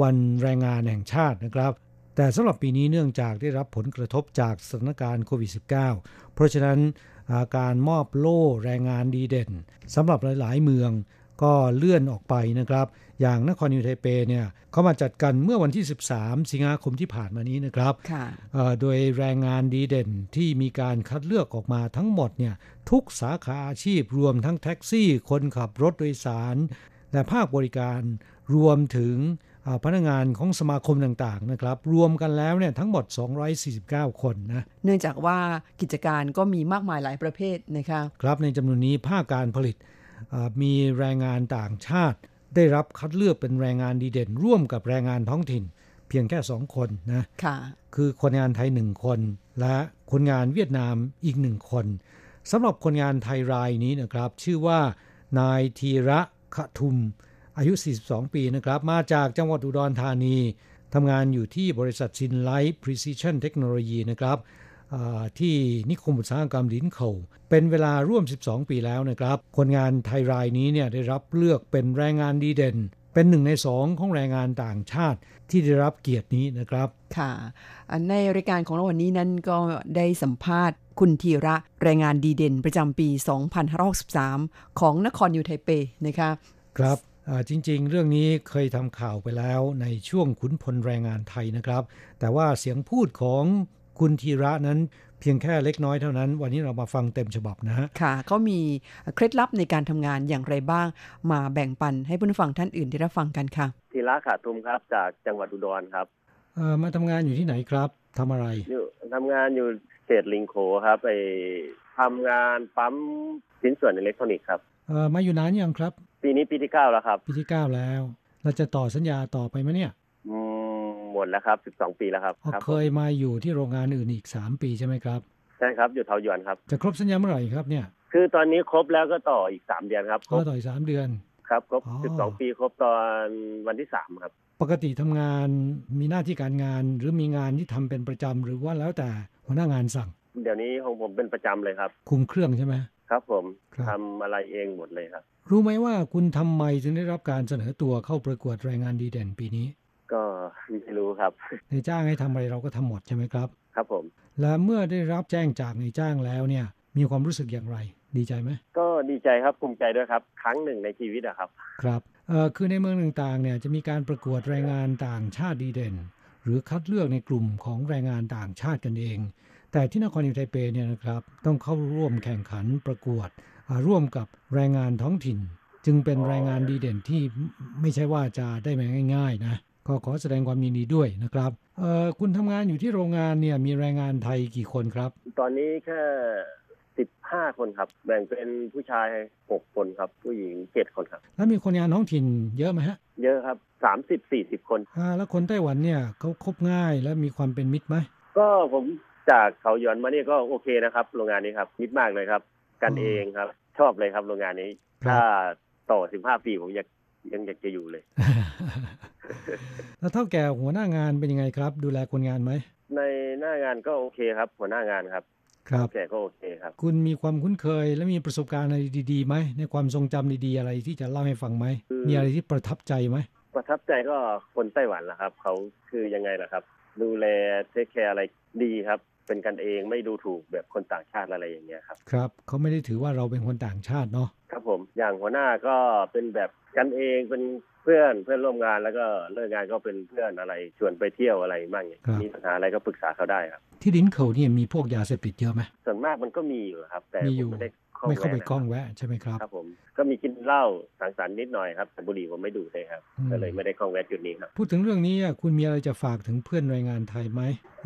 Speaker 3: วันแรงงานแห่งชาตินะครับ แต่สำหรับปีนี้เนื่องจากได้รับผลกระทบจากสถานการณ์โควิด -19 เพราะฉะนั้นาการมอบโล่แรงงานดีเด่นสำหรับหลาย ๆ เมืองก็เลื่อนออกไปนะครับ อย่างนครนิวไทเปเนี่ยเขามาจัดกันเมื่อวันที่ 13 สิงหาคมที่ผ่านมานี้นะครับ
Speaker 4: ค่ะ
Speaker 3: เอ่อโดยแรงงานดีเด่นที่มีการคัดเลือกออกมาทั้งหมดเนี่ยทุกสาขาอาชีพรวมทั้งแท็กซี่ คนขับรถโดยสาร และภาคบริการรวมถึงอ่าพนักงานของสมาคมต่างๆนะครับ รวมกันแล้วเนี่ยทั้งหมด 249 คนนะ
Speaker 4: เนื่องจากว่ากิจการก็มีมากมายหลายประเภทนะคะ
Speaker 3: ครับในจำนวนนี้ภาคการผลิตอ่ามีแรงงานต่างชาติ ได้รับคัดเลือกเป็นแรงงานดีเด่น ร่วมกับแรงงานท้องถิ่น เพียงแค่สองคนนะ
Speaker 4: ค่ะ
Speaker 3: คือคนงานไทยหนึ่งคน และคนงานเวียดนามอีกหนึ่งคนสำหรับคนงานไทยรายนี้นะครับ ชื่อว่านายธีระขทุม อายุ 42 ปีนะครับ มาจากจังหวัดอุดรธานีทำงานอยู่ที่บริษัทซินไลท์ Precision Technology นะครับอ่า ที่นิคมอุตสาหกรรมลินเขาเป็นเวลาร่วม 12 ปีแล้วนะครับ คนงานไทยรายนี้เนี่ยได้รับเลือกเป็นแรงงานดีเด่น เป็นหนึ่งในสองของแรงงานต่างชาติที่ได้รับเกียรตินี้นะครับ
Speaker 4: ค่ะอันในรายการของเราวันนี้นั้นก็ได้สัมภาษณ์คุณธีระแรงงานดีเด่นประจำปี 2563 ของนครยูไทเปนะคะ
Speaker 3: ครับอ่าจริงๆ เรื่องนี้เคยทำข่าวไปแล้วในช่วงขุนพลแรงงานไทยนะครับ แต่ว่าเสียงพูดของ คุณธีระนั้นเพียงแค่เล็กน้อยเท่านั้น วันนี้เรามาฟังเต็มฉบับนะฮะ
Speaker 4: ค่ะเขามีเคล็ดลับในการทำงานอย่างไรบ้าง มาแบ่งปันให้ผู้ฟังท่านอื่นได้รับฟังกันค่ะ
Speaker 12: ธีระขาทุมครับจากจังหวัดอุดรครับ
Speaker 3: เอ่อมาทำงานอยู่ที่ไหนครับทำอะไร
Speaker 12: อยู่ทำงานอยู่เศษลิงโขครับไปทำงานปั๊มชิ้นส่วนอิเล็กทรอนิกส์ครับ
Speaker 3: เอ่อมาอยู่นานยังครับ
Speaker 12: ปีนี้ปีที่เก้าแล้วครับ
Speaker 3: ปีที่9แล้ว เราจะต่อสัญญาต่อไปไหมเนี่ย
Speaker 12: อืม หมดแล้วครับสิบสองปีแล้วครับ
Speaker 3: อ๋อ
Speaker 12: ครับ
Speaker 3: เคยมาอยู่ที่โรงงานอื่นอีก3ปีใช่ไหมครับ
Speaker 12: ใช่ครับอยู่เทาหยวนครับ
Speaker 3: จะครบสัญญาเมื่อไหร่ครับเนี่ย
Speaker 12: คือตอนนี้ครบแล้วก็ต่ออีกสามเดือนครับค
Speaker 3: ก็
Speaker 12: รบ
Speaker 3: ต่ออีกสามเดือน
Speaker 12: ครับครบ
Speaker 3: อ๋อ
Speaker 12: สิบสองปีครบตอนวันที่สามครับ
Speaker 3: ปกติทำงานมีหน้าที่การงานหรือมีงานที่ทำเป็นประจำหรือว่าแล้วแต่หัวหน้างานสั่ง
Speaker 12: เดี๋ยวนี้ของผมเป็นประจำเลยครับ
Speaker 3: คุมเครื่องใช่ไหม
Speaker 12: ครับผม
Speaker 3: ครับ
Speaker 12: ทำอะไรเองหมดเลยครับ
Speaker 3: รู้ไหมว่าคุณทำไมถึงได้รับการเสนอตัวเข้าประกวดแรงงานดีเด่นปีนี้
Speaker 12: ก็ไม่รู้ครับ
Speaker 3: ในายจ้างให้ทำอะไรเราก็ทำหมดใช่ไหมครับ
Speaker 12: ครับผม
Speaker 3: และเมื่อได้รับแจ้งจากนายจ้างแล้วเนี่ย มีความรู้สึกอย่างไร ดีใจไหม
Speaker 12: ก็ดีใจครับภูมิใจด้วยครับ ครั้งหนึ่งในชีวิตอะครับ
Speaker 3: ครับเอ่อคือในเมืองต่างๆเนี่ยจะมีการประกวดแรงงานต่างชาติดีเด่น หรือคัดเลือกในกลุ่มของแรงงานต่างชาติกันเอง แต่ที่นครนิวไทเปเนี่ยนะครับต้องเข้าร่วมแข่งขันประกวดอ่าร่วมกับแรงงานท้องถิ่น จึงเป็นแรงงานดีเด่นที่ไม่ใช่ว่าจะได้มาง่าย ๆ นะ ก็ขอแสดงความยินดีด้วยนะครับเอ่อคุณทำงานอยู่ที่โรงงานเนี่ยมีแรงงานไทยกี่คนครับ
Speaker 12: ตอนนี้แค่สิบห้าคนครับ แบ่งเป็นผู้ชายหกคนครับ ผู้หญิงเจ็ดคนครับ
Speaker 3: แล้วมีคนงานท้องถิ่นเยอะไหมฮะ
Speaker 12: เยอะครับสามสิบสี่สิบคน
Speaker 3: อ่าแล้วคนไต้หวันเนี่ยเขาคบง่ายและมีความเป็นมิตรไหม
Speaker 12: ก็ผมจากเขาหยอนมาเนี่ยก็โอเคนะครับ โรงงานนี้ครับมิดมากเลยครับ กันเองครับ ชอบเลยครับโรงงานนี้
Speaker 3: ครับ
Speaker 12: ถ้าต่อสิบห้าปีผมอยากยังอยากจะอยู่เลย
Speaker 3: แล้วเท่าแก่หัวหน้างานเป็นยังไงครับ ดูแลคนงานไหม
Speaker 12: ในหน้างานก็โอเคครับ หัวหน้างานครับ
Speaker 3: ครับ
Speaker 12: แกก็โอเคครับ
Speaker 3: คุณมีความคุ้นเคยและมีประสบการณ์อะไรดีๆไหมในความทรงจำดีๆอะไรที่จะเล่าให้ฟังไหม
Speaker 12: คือ
Speaker 3: มีอะไรที่ประทับใจไหม
Speaker 12: ประทับใจก็คนไต้หวันแหละครับ เขาคือยังไงล่ะครับ ดูแลเทคแคร์อะไรดีครับเป็นกันเองไม่ดูถูกแบบคนต่างชาติอะไรอย่างเงี้ยครับ
Speaker 3: ครับเขาไม่ได้ถือว่าเราเป็นคนต่างชาติเนาะ
Speaker 12: ครับผผมอย่างหัวหน้าก็เป็นแบบกันเองเป็นเพื่อนเพื่อนร่วมงานแล้วก็เลิกงานก็เป็นเพื่อนอะไรชวนไปเที่ยวอะไรบ้างอย่าง
Speaker 3: ครับ
Speaker 12: มีปัญหาอะไรก็ปรึกษาเขาได้ครับ
Speaker 3: ที่ดินเขาเนี่ยมีพวกยาเสพติดเยอะไหม
Speaker 12: ส่วนมากมันก็มีอยู่ครับ แต่
Speaker 3: มี
Speaker 12: ผ
Speaker 3: อยู่
Speaker 12: มไม่ได้ข้อง
Speaker 3: ไม่เข้าไป
Speaker 12: แวะ
Speaker 3: กล้องแวะใช่ไหมครับ
Speaker 12: ครับผมก็มีกินเหล้าสังสรรค์นิดหน่อยครับแต่บุหรี่ผมไม่ดูดเลยครับ
Speaker 3: อืม
Speaker 12: ก็เลยไม่ได้ข้องแวะจุดนี้ครับ
Speaker 3: พูดถึงเรื่องนี้อะคุณมีอะไรจะฝากถึงเพื่อนแรงงานไทยไหม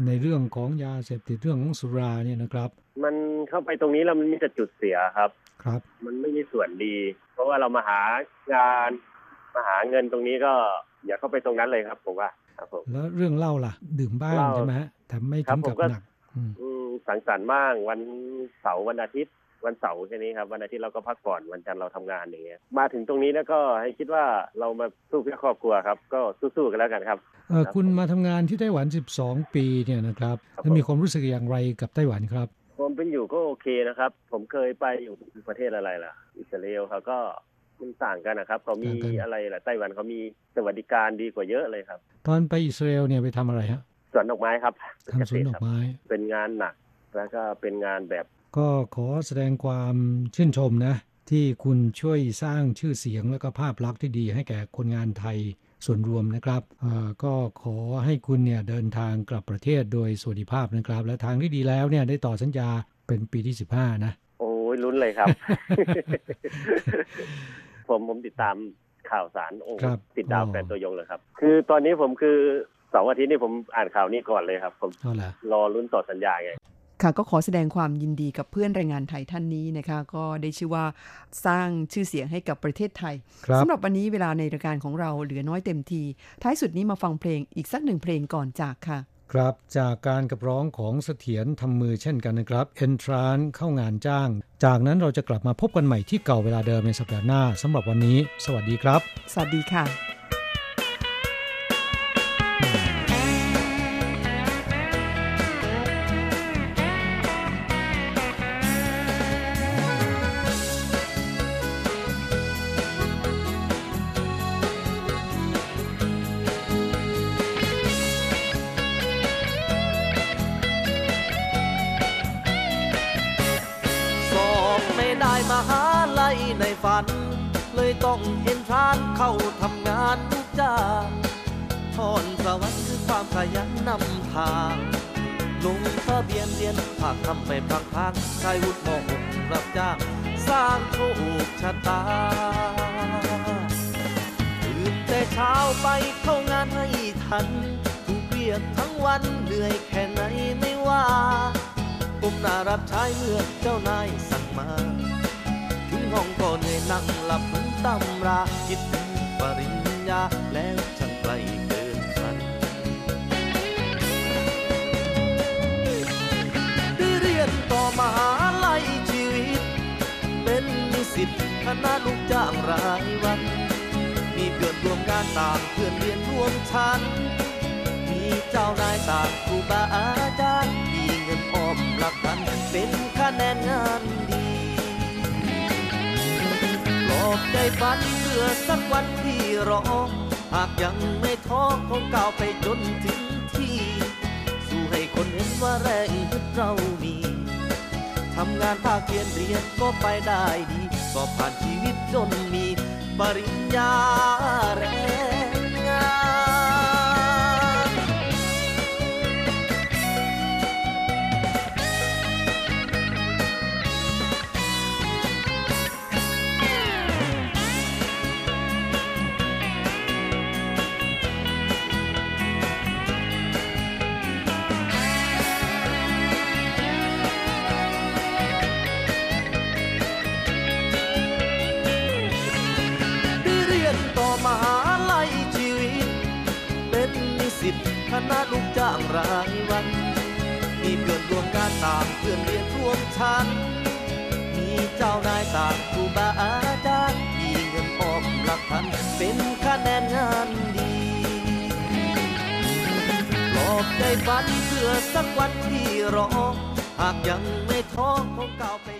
Speaker 3: ในเรื่องของยาเสพติดเรื่องของสุราเนี่ยนะครับ
Speaker 12: มันเข้าไปตรงนี้แล้วมันมีแต่จุดเสียครับ
Speaker 3: ครับ
Speaker 12: มันไม่มีส่วนดี เพราะว่าเรามาหางานมา หาเงินตรงนี้ก็อย่าเข้าไปตรงนั้นเลยครับผมว่าครับผม
Speaker 3: แล้วเรื่องเหล้าล่ะ ดื่มบ้าง
Speaker 12: เหล้า
Speaker 3: ใช่ไหมฮะแต่ไม่
Speaker 12: ครั
Speaker 3: ถึ
Speaker 12: บ
Speaker 3: ง
Speaker 12: ผม
Speaker 3: กับ
Speaker 12: ก็
Speaker 3: หนักอืม
Speaker 12: อืมสังสรรค์บ้างวันเสาร์วันอาทิตย์วันเสาร์แค่นี้ครับวันอาทิตย์เราก็พักผ่อนวันจันทร์เราทำงานอย่างเงี้ยมาถึงตรงนี้แล้วก็ให้คิดว่าเรามาสู้เพื่อครอบครัวครับ ก็สู้ๆกันแล้วกันครับ
Speaker 3: เออคุณมาทำงานที่ไต้หวัน 12 ปีเนี่ยนะครับ
Speaker 12: ครับ
Speaker 3: แล้วมีความรู้สึกอย่างไรกับไต้หวันครับ
Speaker 12: ผมเป็นอยู่ก็โอเคนะครับ ผมเคยไปอยู่ประเทศอะไรล่ะ อิสราเอลเขาก็ มันต่างกันนะครับเขามี
Speaker 3: ต่างกัน
Speaker 12: อะไรล่ะไต้หวันเขามีสวัสดิการดีกว่าเยอะเลยครับ
Speaker 3: ตอนไปอิสราเอลเนี่ยไปทำอะไรฮะ
Speaker 12: สวนดอกไม้ครับ
Speaker 3: ทำสวนดอกไม้
Speaker 12: เป็นงานหนักแล้วก็เป็นงานแบบ
Speaker 3: ก็ขอแสดงความชื่นชมนะ ที่คุณช่วยสร้างชื่อเสียงและก็ภาพลักษณ์ที่ดีให้แก่คนงานไทยส่วนรวมนะครับเอ่อก็ขอให้คุณเนี่ยเดินทางกลับประเทศโดยสวัสดิภาพนะครับ และทางที่ดีแล้วเนี่ยได้ต่อสัญญาเป็นปีที่ 15 นะ
Speaker 12: โอ้ย ลุ้นเลยครับ ผมผมติดตามข่าวสารโอ้
Speaker 3: ครับ
Speaker 12: ติดดาว
Speaker 3: อ๋อ
Speaker 12: แฟนตัวยงเลยครับ คือตอนนี้ผมคือเสาร์อาทิตย์นี่ผมอ่านข่าวนี้ก่อนเลยครับ ผม
Speaker 3: เอาล่ะ
Speaker 12: รอลุ้นต่อสัญญาไง
Speaker 4: ค่ะก็ขอแสดงความยินดีกับเพื่อนแรงงานไทยท่านนี้นะคะ ก็ได้ชื่อว่าสร้างชื่อเสียงให้กับประเทศไทย
Speaker 3: ครับ
Speaker 4: สำหรับวันนี้เวลาในรายการของเราเหลือน้อยเต็มที ท้ายสุดนี้มาฟังเพลงอีกสักหนึ่งเพลงก่อนจากค่ะ
Speaker 3: ครับจากการกับร้องของเสถียรทำมือเช่นกันนะครับ เอนทรานเข้างานจ้าง จากนั้นเราจะกลับมาพบกันใหม่ที่เก่าเวลาเดิมในสัปดาห์หน้าสำหรับวันนี้ สวัสดีครับ
Speaker 4: สวัสดีค่ะา
Speaker 11: งพางชายวุฒิมหกรับจ้าง สร้างโชคชะตาตื่นแต่เช้าไปเข้างานให้ทันถูกเรียกทั้งวันเหนื่อยแค่ไหนไม่ว่าผมน่ารับใช้เมื่อเจ้านายสั่งมา ถึงห้องก็เหนื่อยนั่งหลับเหมือนตำราคิดถึงปริญญาแล้ว ต่อมหาลัยชีวิต เป็นนิสิตคณะลูกจ้างรายวัน มีเพื่อนร่วมงานต่างเพื่อนเรียนร่วมชั้น มีเจ้านายต่างครูบาอาจารย์ มีเงินออมหลักพันเป็นคะแนนงานดีปลอบใจฝันเพื่อสักวันที่รอ หากยังไม่ท้อคงก้าวไปจนถึงที่ สู้ให้คนเห็นว่าแรงฮึดเรามีำงานภาคเรียนเรียนก็ไปได้ดี ก็ผ่านชีวิตจนมีปริญญาแรง ณะลูกจ้างรายวัน มีเพื่อนร่วมงานต่างเพื่อนเรียนร่วมชั้น มีเจ้านายต่างครูบาอาจารย์ มีเงินออมหลักพันเป็นคะแนนงานดีปลอบใจฝันเพื่อสักวันที่รอ หากยังไม่ท้อคงก้าวไป